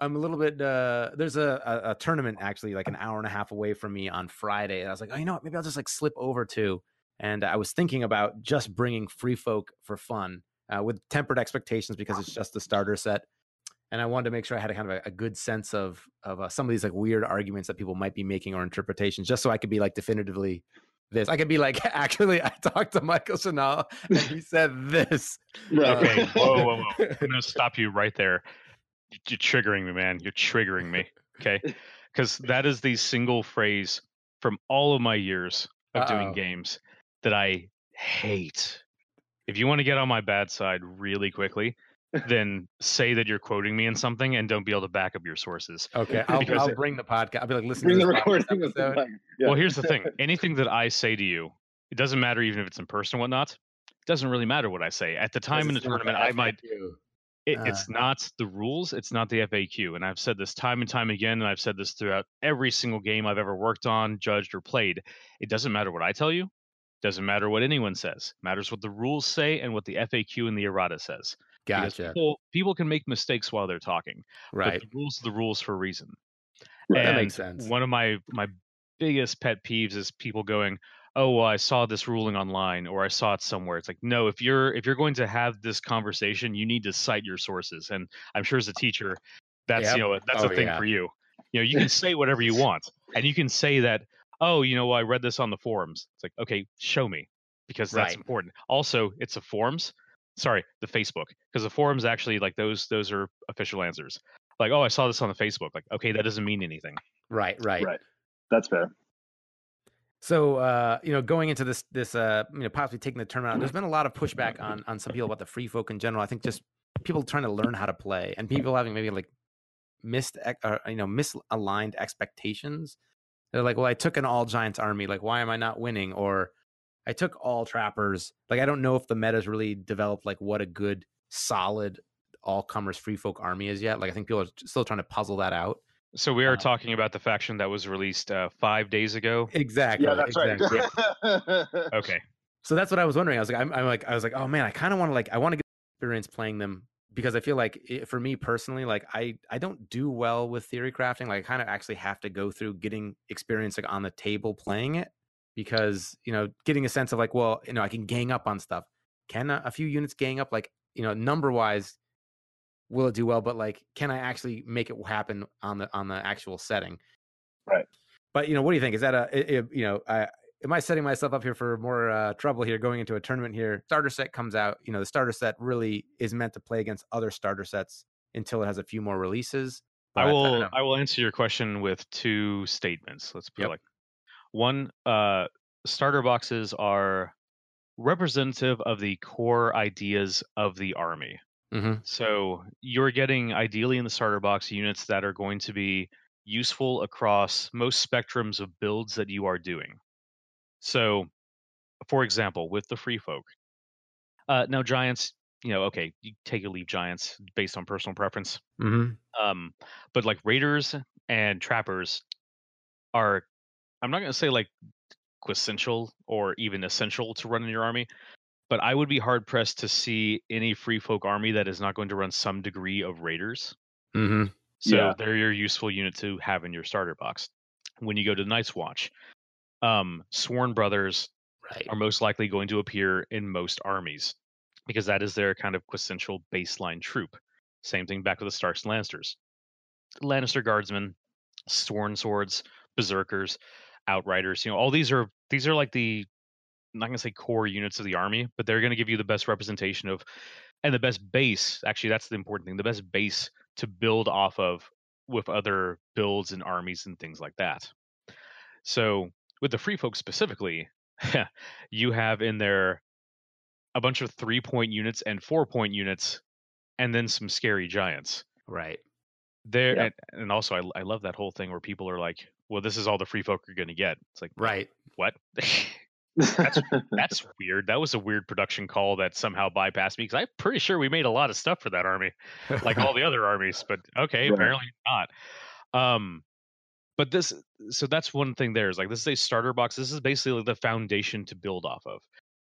I'm a little bit uh there's a, a a tournament actually like an hour and a half away from me on Friday and I was like, "Oh, you know what? Maybe I'll just like slip over to." And I was thinking about just bringing free folk for fun uh, with tempered expectations because it's just the starter set. And I wanted to make sure I had a kind of a, a good sense of of uh, some of these like weird arguments that people might be making or interpretations just so I could be like definitively this. I could be like, (laughs) actually, I talked to Michael Shinall and he said this. (laughs)
Right.
Okay, whoa, whoa, whoa. (laughs) I'm gonna stop you right there. You're triggering me, man. You're triggering me. Okay, (laughs) because that is the single phrase from all of my years of doing
Uh-oh.
games that I hate. If you want to get on my bad side really quickly, (laughs) then say that you're quoting me in something and don't be able to back up your sources.
Okay, (laughs) I'll, I'll
it-
bring the podcast. I'll be like, listen
Bring
to
the recording the. Yeah.
Well, here's the thing anything that I say to you, it doesn't matter even if it's in person or whatnot. It doesn't really matter what I say. At the time in the
This is not
tournament, I might
FAQ.
It,
Uh.
it's not the rules. It's not the FAQ. And I've said this time and time again, and I've said this throughout every single game I've ever worked on, judged, or played. It doesn't matter what I tell you. Doesn't matter what anyone says. It matters what the rules say and what the FAQ and the errata says.
Gotcha.
People, people can make mistakes while they're talking.
Right.
But the rules are the rules for a reason.
Right.
That makes sense.
One of my my biggest pet peeves is people going, "Oh, well, I saw this ruling online, or I saw it somewhere." It's like, no, if you're if you're going to have this conversation, you need to cite your sources. And I'm sure as a teacher, that's
Yep.
you know that's
Oh,
a thing
yeah.
for you. You know, you can say whatever you (laughs) want, and you can say that, "Oh, you know, I read this on the forums." It's like, okay, show me, because that's
Right.
important. Also, it's a forums. Sorry, the Facebook, because the forums actually like those those are official answers. Like, oh, I saw this on the Facebook. Like, okay, that doesn't mean anything.
Right. Right.
Right. That's fair.
So uh, you know, going into this this uh, you know, possibly taking the tournament out, there's been a lot of pushback on on some people about the free folk in general. I think just people trying to learn how to play and people having maybe like missed or, you know misaligned expectations. They're like, well, I took an all giants army. Like, why am I not winning? Or I took all trappers. Like, I don't know if the meta's really developed like what a good solid all comers free folk army is yet. Like, I think people are still trying to puzzle that out.
So we are
Uh,
talking about the faction that was released uh, five days ago.
Exactly.
yeah, that's
exactly.
right. (laughs)
Okay,
So that's what I was wondering. I was like, I'm, I'm like, I was like, oh man, I kind of want to like, I want to get experience playing them because I feel like it, for me personally, like I, I don't do well with theory crafting. Like I kind of actually have to go through getting experience like on the table playing it because you know getting a sense of like, well, you know, I can gang up on stuff. Can a, a few units gang up? Like you know, number wise, will it do well? But like, can I actually make it happen on the on the actual setting?
Right.
But you know, what do you think? Is that a i- i- you know, I, am I setting myself up here for more uh, trouble here going into a tournament here? Starter set comes out. You know, the starter set really is meant to play against other starter sets until it has a few more releases.
I
But, uh,
will
know.
I will answer your question with two statements. Let's put
Yep.
it like one: uh, starter boxes are representative of the core ideas of the army.
Mhm.
So you're getting ideally in the starter box units that are going to be useful across most spectrums of builds that you are doing. So, for example, with the free folk, uh, now giants, you know, okay, you take or leave giants based on personal preference.
Mhm.
Um, but like raiders and trappers are, I'm not going to say like quintessential or even essential to run in your army, but I would be hard pressed to see any free folk army that is not going to run some degree of raiders.
Mhm.
So
Yeah.
they're your useful unit to have in your starter box. When you go to the Night's Watch, um, Sworn Brothers
Right.
are most likely going to appear in most armies because that is their kind of quintessential baseline troop. Same thing back with the Starks and Lannisters. Lannister Guardsmen, Sworn Swords, Berserkers, Outriders. You know, all these are these are like the I'm not going to say core units of the army, but they're going to give you the best representation of and the best base. Actually, that's the important thing. The best base to build off of with other builds and armies and things like that. So with the free folk specifically, (laughs) you have in there a bunch of three point units and four point units, and then some scary giants.
Right.
There
Yep.
and, and also I, I love that whole thing where people are like, "Well, this is all the free folk are going to get." It's like,
Right.
what? (laughs) That's (laughs) that's weird. That was a weird production call that somehow bypassed me because I'm pretty sure we made a lot of stuff for that army, like all the (laughs) other armies. But okay,
Right.
apparently not. Um, but this, so that's one thing. There is like this is a starter box. This is basically the foundation to build off of,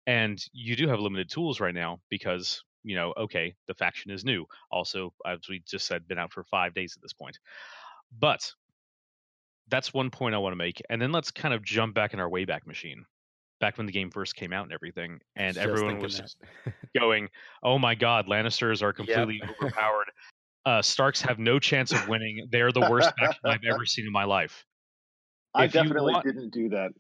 and you do have limited tools right now because you know, okay, the faction is new. Also, as we just said, been out for five days at this point. But that's one point I want to make, and then let's kind of jump back in our wayback machine back when the game first came out and everything, and
Just
everyone was (laughs) going, "Oh my God, Lannisters are completely (laughs) overpowered. Uh, Starks have no chance of winning. They're the worst faction I've ever seen in my life."
I
If
definitely
want-
didn't do that.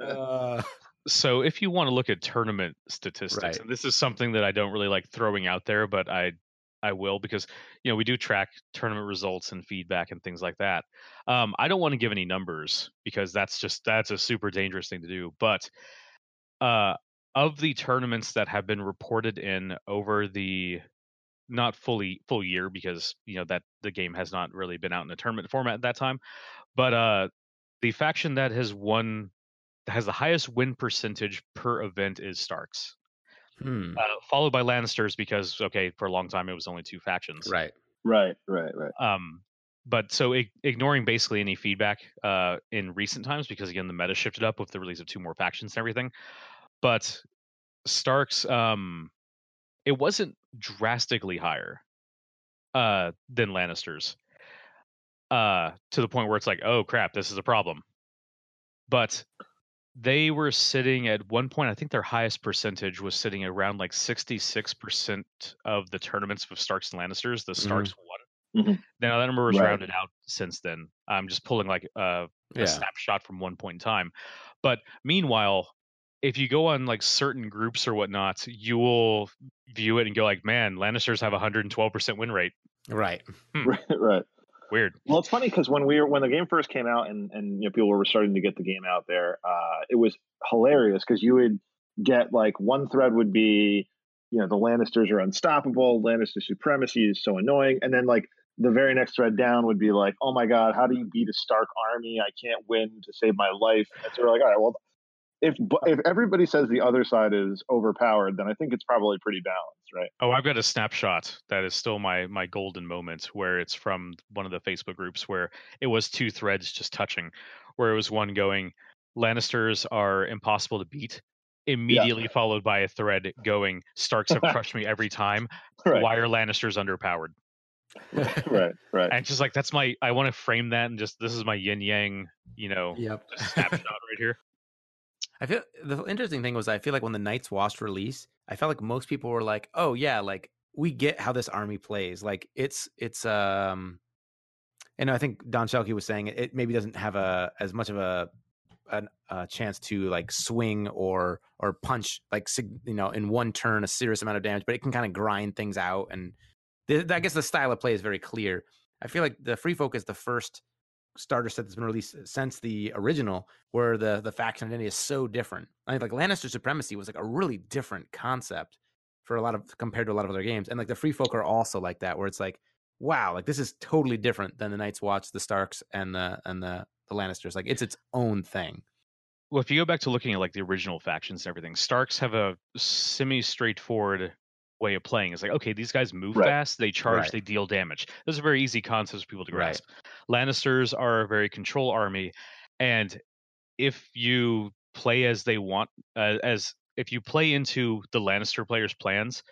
(laughs)
Uh,
so if you want to look at tournament statistics,
Right.
and this is something that I don't really like throwing out there, but I I will because you know we do track tournament results and feedback and things like that. Um, I don't want to give any numbers because that's just that's a super dangerous thing to do. But uh, of the tournaments that have been reported in over the not fully full year because you know that the game has not really been out in a tournament format at that time, but uh, the faction that has won has the highest win percentage per event is Starks,
hmm,
uh, followed by Lannisters because okay, for a long time it was only two factions.
right.
right, right, right.
Um, but so ig- ignoring basically any feedback uh, in recent times because again the meta shifted up with the release of two more factions and everything. But Starks, um, it wasn't drastically higher uh, than Lannisters. Uh, to the point where it's like, oh crap, this is a problem. But they were sitting at one point. I think their highest percentage was sitting around like sixty-six percent of the tournaments with Starks and Lannisters. The Starks won.
Mhm.
Now that number was
Right.
rounded out since then. I'm just pulling like uh, a
Yeah.
snapshot from one point in time. But meanwhile, if you go on like certain groups or whatnot, you will view it and go like, "Man, Lannisters have a 112% win rate."
Right.
right, right.
Weird.
Well, it's funny because when we were when the game first came out and and you know people were starting to get the game out there, uh, it was hilarious because you would get like one thread would be, you know, the Lannisters are unstoppable, Lannister supremacy is so annoying, and then like the very next thread down would be like, oh my god, how do you beat a Stark army? I can't win to save my life. And so we're like, all right, well, if if everybody says the other side is overpowered, then I think it's probably pretty balanced, right?
Oh, I've got a snapshot that is still my my golden moment where it's from one of the Facebook groups where it was two threads just touching, where it was one going, Lannisters are impossible to beat, immediately followed by a thread going, Starks have crushed me every time. (laughs)
Right,
Why are Lannisters underpowered? (laughs)
right, right.
And just like that's my I want to frame that and just this is my yin yang, you know,
Yep.
snapshot right here.
I feel the interesting thing was I feel like when the Night's Watch release, I felt like most people were like, "Oh yeah, like we get how this army plays. Like it's it's um." And I think Don Shelkey was saying it, maybe doesn't have a as much of a an, a chance to like swing or or punch like you know in one turn a serious amount of damage, but it can kind of grind things out. And the, I guess the style of play is very clear. I feel like the Free Folk is the first starter set that's been released uh, since the original, where the the faction identity is so different. I think like Lannister supremacy was like a really different concept for a lot of compared to a lot of other games, and like the Free Folk are also like that, where it's like, wow, like this is totally different than the Night's Watch, the Starks, and the and the the Lannisters. Like it's its own thing.
Well, if you go back to looking at like the original factions and everything, Starks have a semi straightforward way of playing. It's like, okay, these guys move
Right.
fast, they charge,
Right.
they deal damage. Those are very easy concepts for people to
Right.
Lannisters are a very control army, and if you play as they want, uh, as if you play into the Lannister players' plans,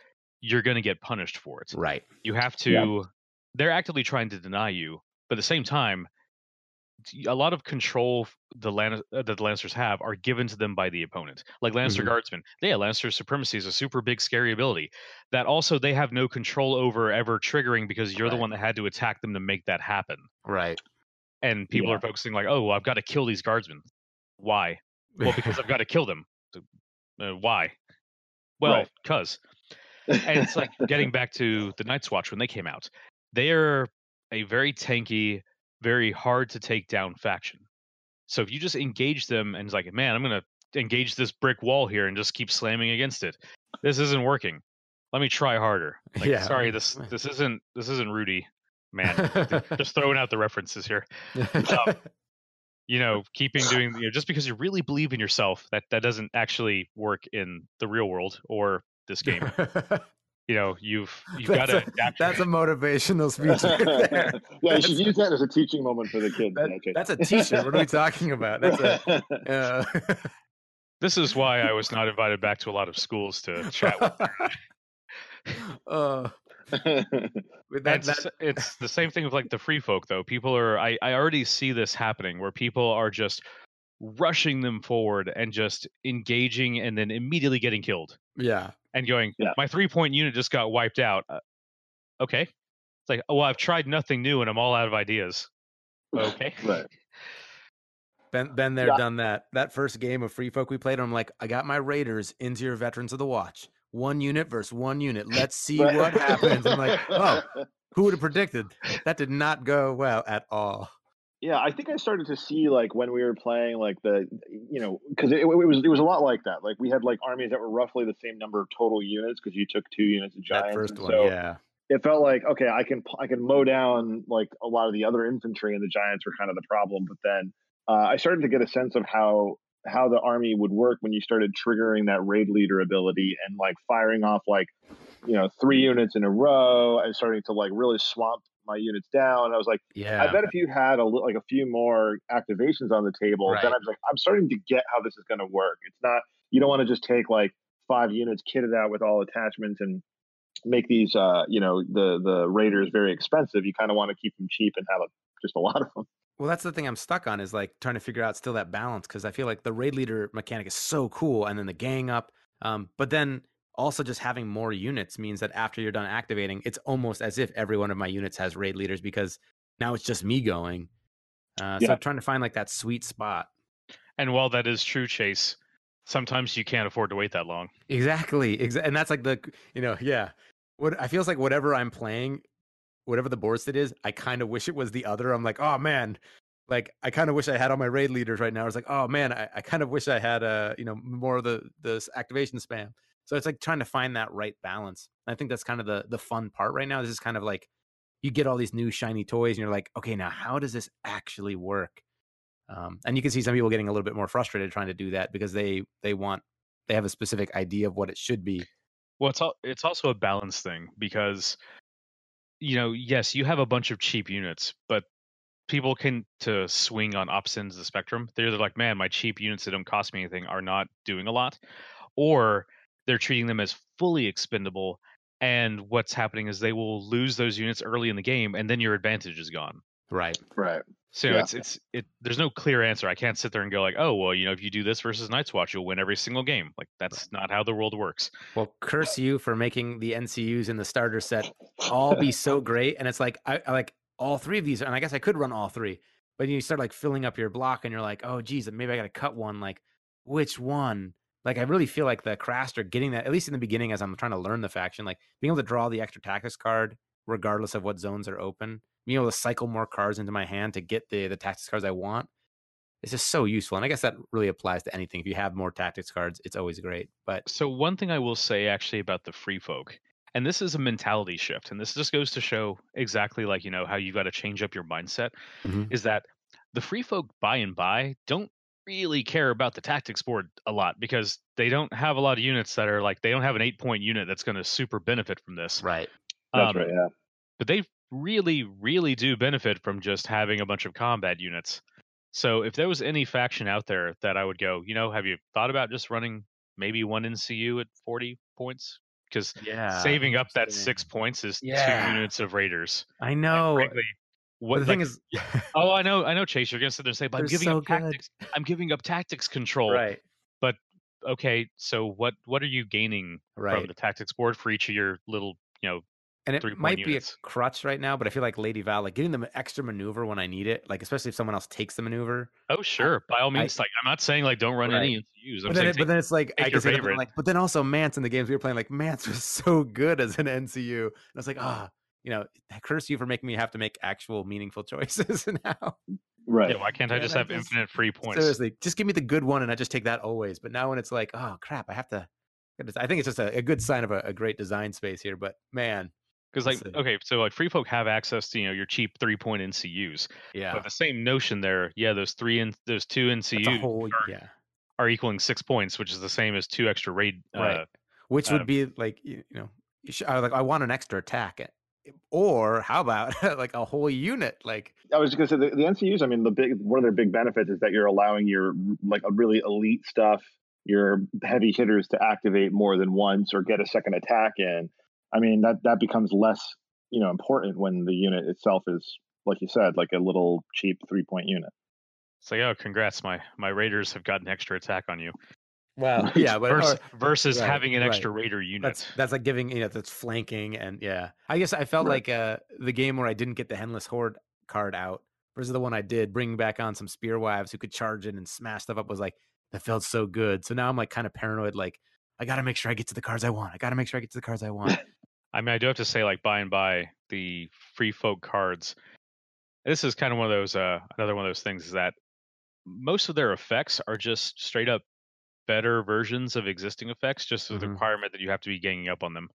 you're going to get punished for it.
Right.
You have to. They're actively trying to deny you, but at the same time, a lot of control the Lan- uh, that the Lannisters have are given to them by the opponent. Like Lannister
Mhm.
Guardsmen, yeah, Lannister Supremacy is a super big scary ability that also they have no control over ever triggering because you're the one that had to attack them to make that happen.
Right.
And people
Yeah.
are focusing like, oh, well, I've got to kill these Guardsmen. Why? Well, because I've got to kill them. Uh, why? (laughs) Well,
Right.
because and it's like (laughs) getting back to the Night's Watch when they came out. They are a very tanky, very hard to take down faction. So if you just engage them and it's like, man, I'm gonna engage this brick wall here and just keep slamming against it. This isn't working. Let me try harder. (laughs) Like,
Yeah.
sorry, this this isn't this isn't Rudy, man. (laughs) just throwing out the references here. um, (laughs) You know, keeping doing you know, just because you really believe in yourself, that that doesn't actually work in the real world or this game. You know, you've (laughs) you've got to
a, that's a motivational (laughs) speech. right there.
yeah, you should use that as a teaching moment for the kids.
That-
okay.
that's a T-shirt. What are we talking about? That's a. (laughs) Uh,
This is why I was not invited back to a lot of schools to chat with.
uh, that,
It's,
that,
it's the same thing with like the free folk though. People are I, I already see this happening where people are just rushing them forward and just engaging and then immediately getting killed
yeah.
And going,
Yeah.
my three point unit just got wiped out. Uh, okay. It's like, oh, well, I've tried nothing new and I'm all out of ideas. (laughs) Okay.
Right.
Been been there,
Yeah.
done that. That first game of Free Folk we played, I'm like, I got my Raiders into your Veterans of the Watch. One unit versus one unit. Let's (laughs) see
Right.
what happens. I'm like, oh, who would have predicted? (laughs) That did not go well at all.
Yeah, I think I started to see like when we were playing like the you know because it, it was it was a lot like that. Like we had like armies that were roughly the same number of total units because you took two units of giants.
That first one,
so
yeah.
It felt like okay, I can I can mow down like a lot of the other infantry, and the giants were kind of the problem. But then uh, I started to get a sense of how how the army would work when you started triggering that raid leader ability and like firing off like you know three units in a row and starting to like really swamp my units down. I was like.
Yeah.
I bet if you had a li- like a few more activations on the table,
Right.
then I was like, I'm starting to get how this is going to work. It's not you don't want to just take like five units, kit it out with all attachments, and make these uh you know the the raiders very expensive. You kind of want to keep them cheap and have a, just a (laughs) lot of them.
Well, that's the thing I'm stuck on is like trying to figure out still that balance because I feel like the raid leader mechanic is so cool, and then the gang up, um, but then also just having more units means that after you're done activating, it's almost as if every one of my units has raid leaders because now it's just me going. Uh, So
Yeah.
trying to find like that sweet spot.
And while that is true, Chase, sometimes you can't afford to wait that long.
Exactly, exa- and that's like the you know yeah. What I feels like whatever I'm playing, whatever the board state is, I kind of wish it was the other. I'm like, oh man, like I kind of wish I had all my raid leaders right now. It's like, oh man, I, I kind of wish I had uh you know more of the the activation spam. So it's like trying to find that right balance. I think that's kind of the the fun part right now. This is kind of like you get all these new shiny toys and you're like, okay, now how does this actually work? Um, and you can see some people getting a little bit more frustrated trying to do that because they they want they have a specific idea of what it should be.
Well, it's al- it's also a balance thing because you know, yes, you have a bunch of cheap units, but people can to swing on opposite ends of the spectrum. They're either like, man, my cheap units that don't cost me anything are not doing a lot, or they're treating them as fully expendable. And what's happening is they will lose those units early in the game, and then your advantage is gone.
Right.
Right.
So
Yeah.
it's it's it. There's no clear answer. I can't sit there and go like, oh well, you know, if you do this versus Night's Watch, you'll win every single game. Like that's not how the world works.
Well, curse you for making the NCUs in the starter set all be so great. And it's like I, I like all three of these, and I guess I could run all three. But you start like filling up your block, and you're like, oh geez, maybe I got to cut one. Like, which one? Like, I really feel like the Craster getting that at least in the beginning, as I'm trying to learn the faction, like being able to draw the extra tactics card regardless of what zones are open, being able to cycle more cards into my hand to get the the tactics cards I want. It's just so useful, and I guess that really applies to anything. If you have more tactics cards, it's always great. But
So one thing I will say actually about the free folk, and this is a mentality shift, and this just goes to show exactly like you know how you got to change up your mindset,
Mhm.
is that the free folk by and by don't really care about the tactics board a lot because they don't have a lot of units that are like they don't have an eight point unit that's going to super benefit from this.
right,
That's
Um,
right. Yeah.
but they really, really do benefit from just having a bunch of combat units. So if there was any faction out there that I would go, you know, have you thought about just running maybe one NCU at 40 points? Because
yeah,
saving up that six points is
Yeah.
two units of Raiders.
I know.
frankly,
But
what
the thing is, (laughs)
oh, I know, I know, Chase, you're gonna sit there and say, but I'm giving
so
up
good.
tactics. I'm giving up tactics control.
right, But
Okay, so what what are you gaining from the tactics board for each of your little, you know,
And it might be a crutch right now, but I feel like Lady Val, like getting the extra maneuver when I need it, like especially if someone else takes the maneuver.
oh sure, by all means, like I'm not saying like don't run any NCUs. I'm
But then, it, but then it's like I can say like, but then also Mance in the games we were playing, like Mance was (laughs) so good as an NCU, and I was like, ah, you know, curse you for making me have to make actual meaningful (laughs) choices now.
Right.
Yeah, why can't I just
that
have
is-
infinite free points?
Seriously, just give me the good one, and I just take that always. But now when it's like, oh crap, I have to. I think it's just a, a good sign of a, a great design space here. But man,
Because like,
Let's see.
okay, so like free folk have access to you know your cheap three point NCUs,
yeah,
but the same notion there, yeah, those three and those two NCUs
whole
are,
yeah.
are equaling six points, which is the same as two extra raid.
Right.
Uh,
which
uh,
would be like you you know I was like I want an extra attack, or how about (laughs) like a whole unit? Like
I was just gonna say the, the NCUs. I mean, the big one of their big benefits is that you're allowing your like a really elite stuff, your heavy hitters to activate more than once or get a second attack in. I mean, that that becomes less you know important when the unit itself is like you said, like a little cheap three point unit.
it's like, oh, congrats, my my raiders have got an extra attack on you.
Well, (laughs) yeah, (laughs) but
Vers-
or-
versus
right,
having an
right.
extra raider unit.
that's that's like giving you know that's flanking and yeah. I guess I felt
Right.
like uh the game where I didn't get the Endless Horde card out versus the one I did, bringing back on some spear wives who could charge in and smash stuff up was like that felt so good. So now I'm like kind of paranoid, like I got to make sure I get to the cards I want. I got to make sure I get to the cards I want. (laughs)
I mean, I do have to say, like by and by, the free folk cards. This is kind of one of those, uh, another one of those things is that most of their effects are just straight up better versions of existing effects, just with the requirement that you have to be ganging up on them.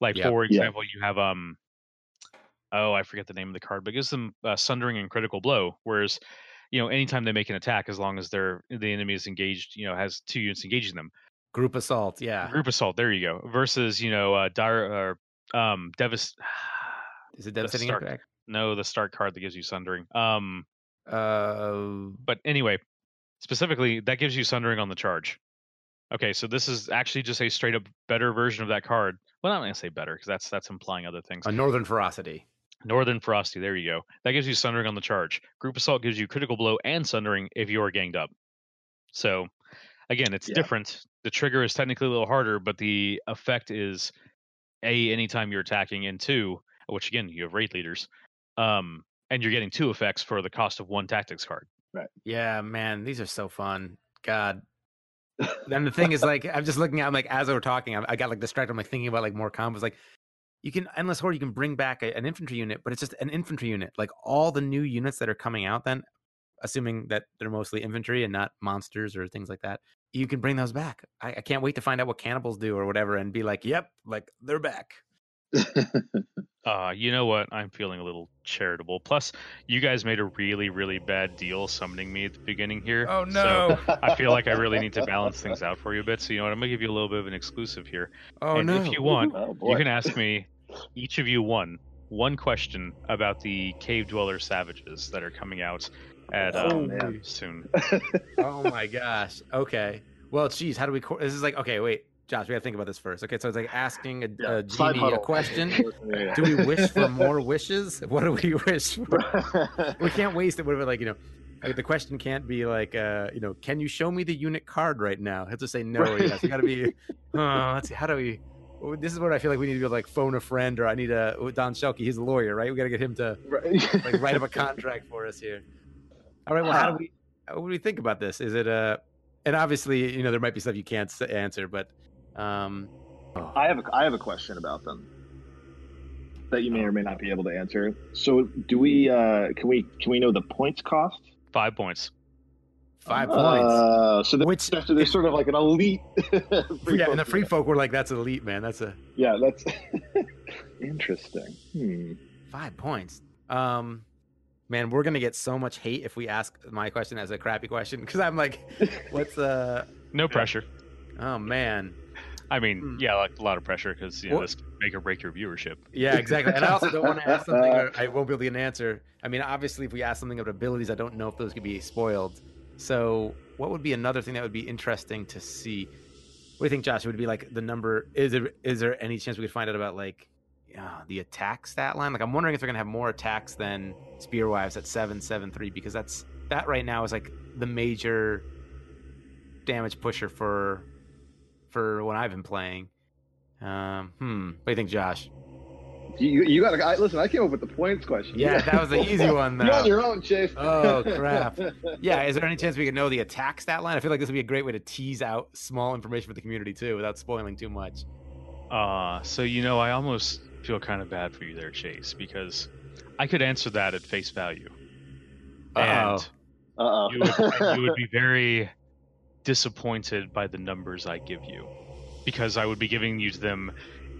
Like
Yep.
for example, you have um, oh, I forget the name of the card, but it gives them uh, sundering and critical blow. Whereas, you know, anytime they make an attack, as long as they're the enemy is engaged, you know, has two units engaging them,
Group assault, yeah.
group assault. There you go. Versus, you know, uh, dire or um, devast. (sighs)
Is it devastating impact?
No, the start card that gives you sundering. Um,
Uh,
but anyway, specifically, that gives you sundering on the charge. Okay, so this is actually just a straight up better version of that card. Well, I'm not gonna say better because that's that's implying other things.
a northern ferocity.
Northern ferocity there you go. That gives you sundering on the charge. Group assault gives you critical blow and sundering if you are ganged up. So, again, it's
Yeah.
different. The trigger is technically a little harder, but the effect is a anytime you're attacking, and two, which again you have raid leaders, um, and you're getting two effects for the cost of one tactics card.
Yeah, man, these are so fun. God. (laughs) Then the thing is, like, I'm just looking at, I'm like, as we're talking, I, I got like distracted. I'm like thinking about like more combos. Like, you can endless horde, you can bring back a, an infantry unit, but it's just an infantry unit. Like all the new units that are coming out, then, assuming that they're mostly infantry and not monsters or things like that, you can bring those back. I, I can't wait to find out what cannibals do or whatever, and be like, yep, like they're back. (laughs)
Uh, you know what? I'm feeling a little charitable. Plus, you guys made a really, really bad deal summoning me at the beginning here.
Oh
So I feel like I really need to (laughs) balance things out for you a bit. So you know what? I'm gonna give you a little bit of an exclusive here.
oh
and
no!
if you want, (laughs)
oh
you can ask me, each of you one, one question about the cave dweller savages that are coming out at
Oh,
um,
man.
soon.
oh my gosh. Okay. Well, geez, how do we? Co- this is like okay. Wait, Josh, we got to think about this first. Okay, so it's like asking a,
Yeah,
a genie a question. (laughs)
Yeah.
Do we wish for (laughs) more wishes? What do we (laughs) wish for? We can't waste it. Whatever, like you know, like the question can't be like, uh, you know, can you show me the unit card right now? I have to say no
Right.
yes. We got to be. Uh, let's see. How do we? This is what I feel like we need to be like phone a friend, or I need a Don Shelkey. He's a lawyer, right? We got to get him to
Right.
like write up a contract for us here. All right. Well, how do
Ah.
we? What do we think about this? Is it uh And obviously, you know, there might be stuff you can't answer, but um,
I have a, I have a question about them that you may or may not be able to answer. So, do we uh, can we can we know the points cost?
Five points.
five points.
Uh, so
Which-
there's, there's sort of like an elite. (laughs) free
yeah, and the free folk were like, "That's elite, man. That's a
Yeah, that's (laughs) interesting. Hmm.
five points." Um, man, we're gonna get so much hate if we ask my question as a crappy question because I'm like, (laughs) "What's uh?"
No pressure.
Oh man,
I mean,
Hmm.
yeah, like a lot of pressure because you know
What-
this could make or break your viewership.
yeah, exactly. And I also don't want to (laughs) ask something or I won't be able to get an answer. I mean, obviously, if we ask something about abilities, I don't know if those could be spoiled. So, what would be another thing that would be interesting to see? What do you think, Josh? It Would be like the number? Is there is there any chance we could find out about like uh, the attack stat line? Like, I'm wondering if they're gonna have more attacks than Spearwives at seven seven three because that's that right now is like the major damage pusher for for what I've been playing. Um, hmm. What do you think, Josh?
You you got to listen. I came up with the points question.
Yeah, that was the (laughs) easy one,
You're on your own, Chase.
Oh, crap. (laughs) Yeah, is there any chance we could know the attack stat line? I feel like this would be a great way to tease out small information for the community too, without spoiling too much.
Uh, so you know, I almost feel kind of bad for you there, Chase, because I could answer that at face value,
Uh-oh.
and
Uh
you would, and you would be very disappointed by the numbers I give you, because I would be giving you them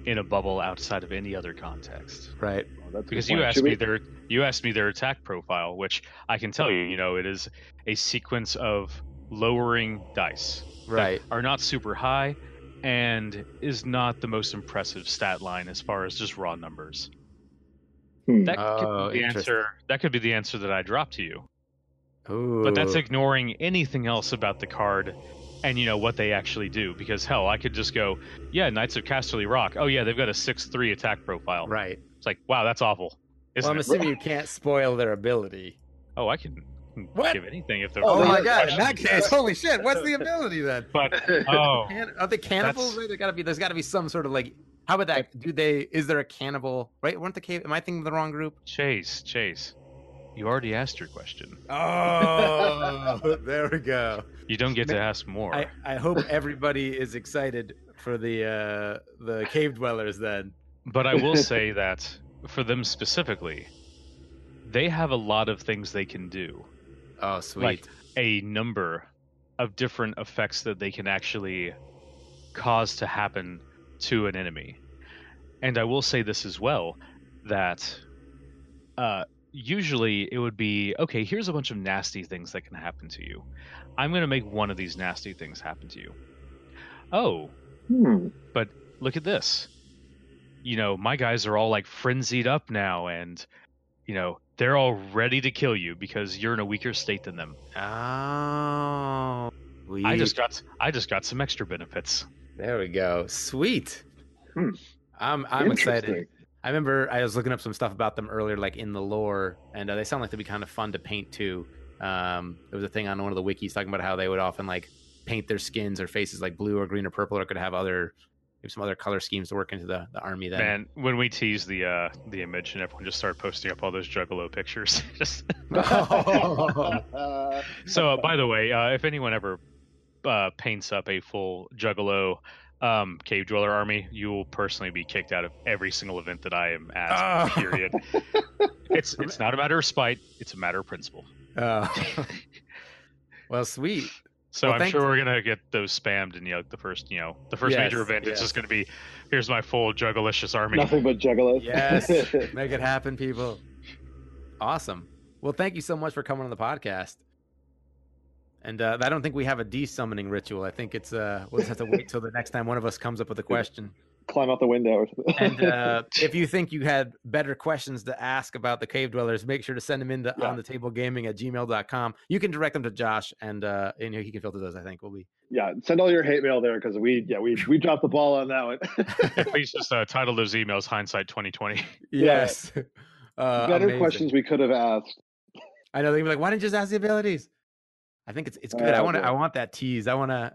in a bubble outside of any other context.
Right.
Because you asked me their you asked me their attack profile, which I can tell you, you know, it is a sequence of lowering dice that
Right.
are not super high and is not the most impressive stat line as far as just raw numbers.
Hmm.
That
Oh,
could be the answer. That could be the answer that I drop to you.
Ooh.
But that's ignoring anything else about the card and you know what they actually do. Because hell, I could just go, yeah, Knights of Casterly Rock. Oh yeah, they've got a six three attack profile.
right.
It's like, wow, that's awful.
Well, I'm
it? (laughs)
assuming you can't spoil their ability.
Oh, I can
What?
give anything if they're.
Oh,
Oh, my
have
god! In that case, holy shit! What's the ability then?
But (laughs) oh,
are they cannibals?
That's-
Right? There gotta be. There's gotta be some sort of like. How about that? Do they? Is there a cannibal? Right? Weren't the cave? Am I thinking of the wrong group?
Chase, Chase. You already asked your question.
Oh, (laughs) there we go.
You don't get to ask more.
I, I hope everybody is excited for the uh, the cave dwellers then.
But I will (laughs) say that for them specifically, they have a lot of things they can do.
Oh, sweet.
Like a number of different effects that they can actually cause to happen to an enemy. And I will say this as well that uh, usually it would be okay, here's a bunch of nasty things that can happen to you. I'm going to make one of these nasty things happen to you. Oh,
Hmm.
but look at this. You know, my guys are all like frenzied up now and you know, they're all ready to kill you because you're in a weaker state than them.
oh,
I just got I just got some extra benefits.
There we go. Sweet.
Hmm.
I'm I'm excited.
Interesting.
I remember I was looking up some stuff about them earlier, like in the lore, and uh, they sound like they'd be kind of fun to paint too. Um, there was a thing on one of the wikis talking about how they would often like paint their skins or faces like blue or green or purple, or could have other maybe some other color schemes to work into the, the army. Then
Man, when we teased the uh the image and everyone just started posting up all those juggalo pictures. (laughs) just (laughs) so uh, by the way, uh, if anyone ever uh, paints up a full juggalo um, cave dweller army, you will personally be kicked out of every single event that I am at.
Oh.
Period. (laughs) It's it's not a matter of spite; it's a matter of principle.
Uh, (laughs) well, sweet.
So
Well,
I'm sure we're gonna get those spammed in you know, the first you know the first major event.
yes.
It's just gonna be here's my full juggalicious army.
Nothing but juggalos.
Yes, (laughs) make it happen, people. Awesome. Well, thank you so much for coming on the podcast. And uh, I don't think we have a de-summoning ritual. I think it's uh, we'll just have to wait till the next time one of us comes up with a question.
Climb out the window or something.
And uh, (laughs) if you think you had better questions to ask about the cave dwellers, make sure to send them into
Yeah.
on the table gaming at gmail.com. You can direct them to Josh and uh, and he can filter those. I think We'll be
yeah, send all your hate mail there because we yeah we we dropped the ball on that one.
Yeah, (laughs) please (laughs) just uh, title those emails "Hindsight 2020."
yes. Uh,
Better
amazing.
questions we could have asked.
I know they're gonna be like, why didn't you just ask the abilities? I think it's it's good. I
Oh,
want to. I want that tease. I want to.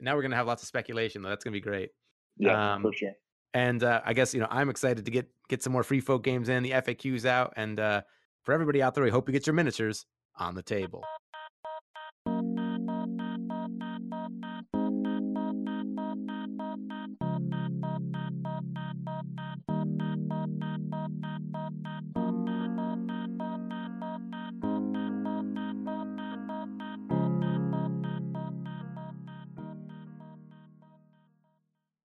Now we're gonna have lots of speculation though. That's gonna be great.
Yeah,
Um,
for sure.
And uh, I guess you know I'm excited to get get some more free folk games in. The FAQs out, and uh, for everybody out there, we hope you get your miniatures on the table.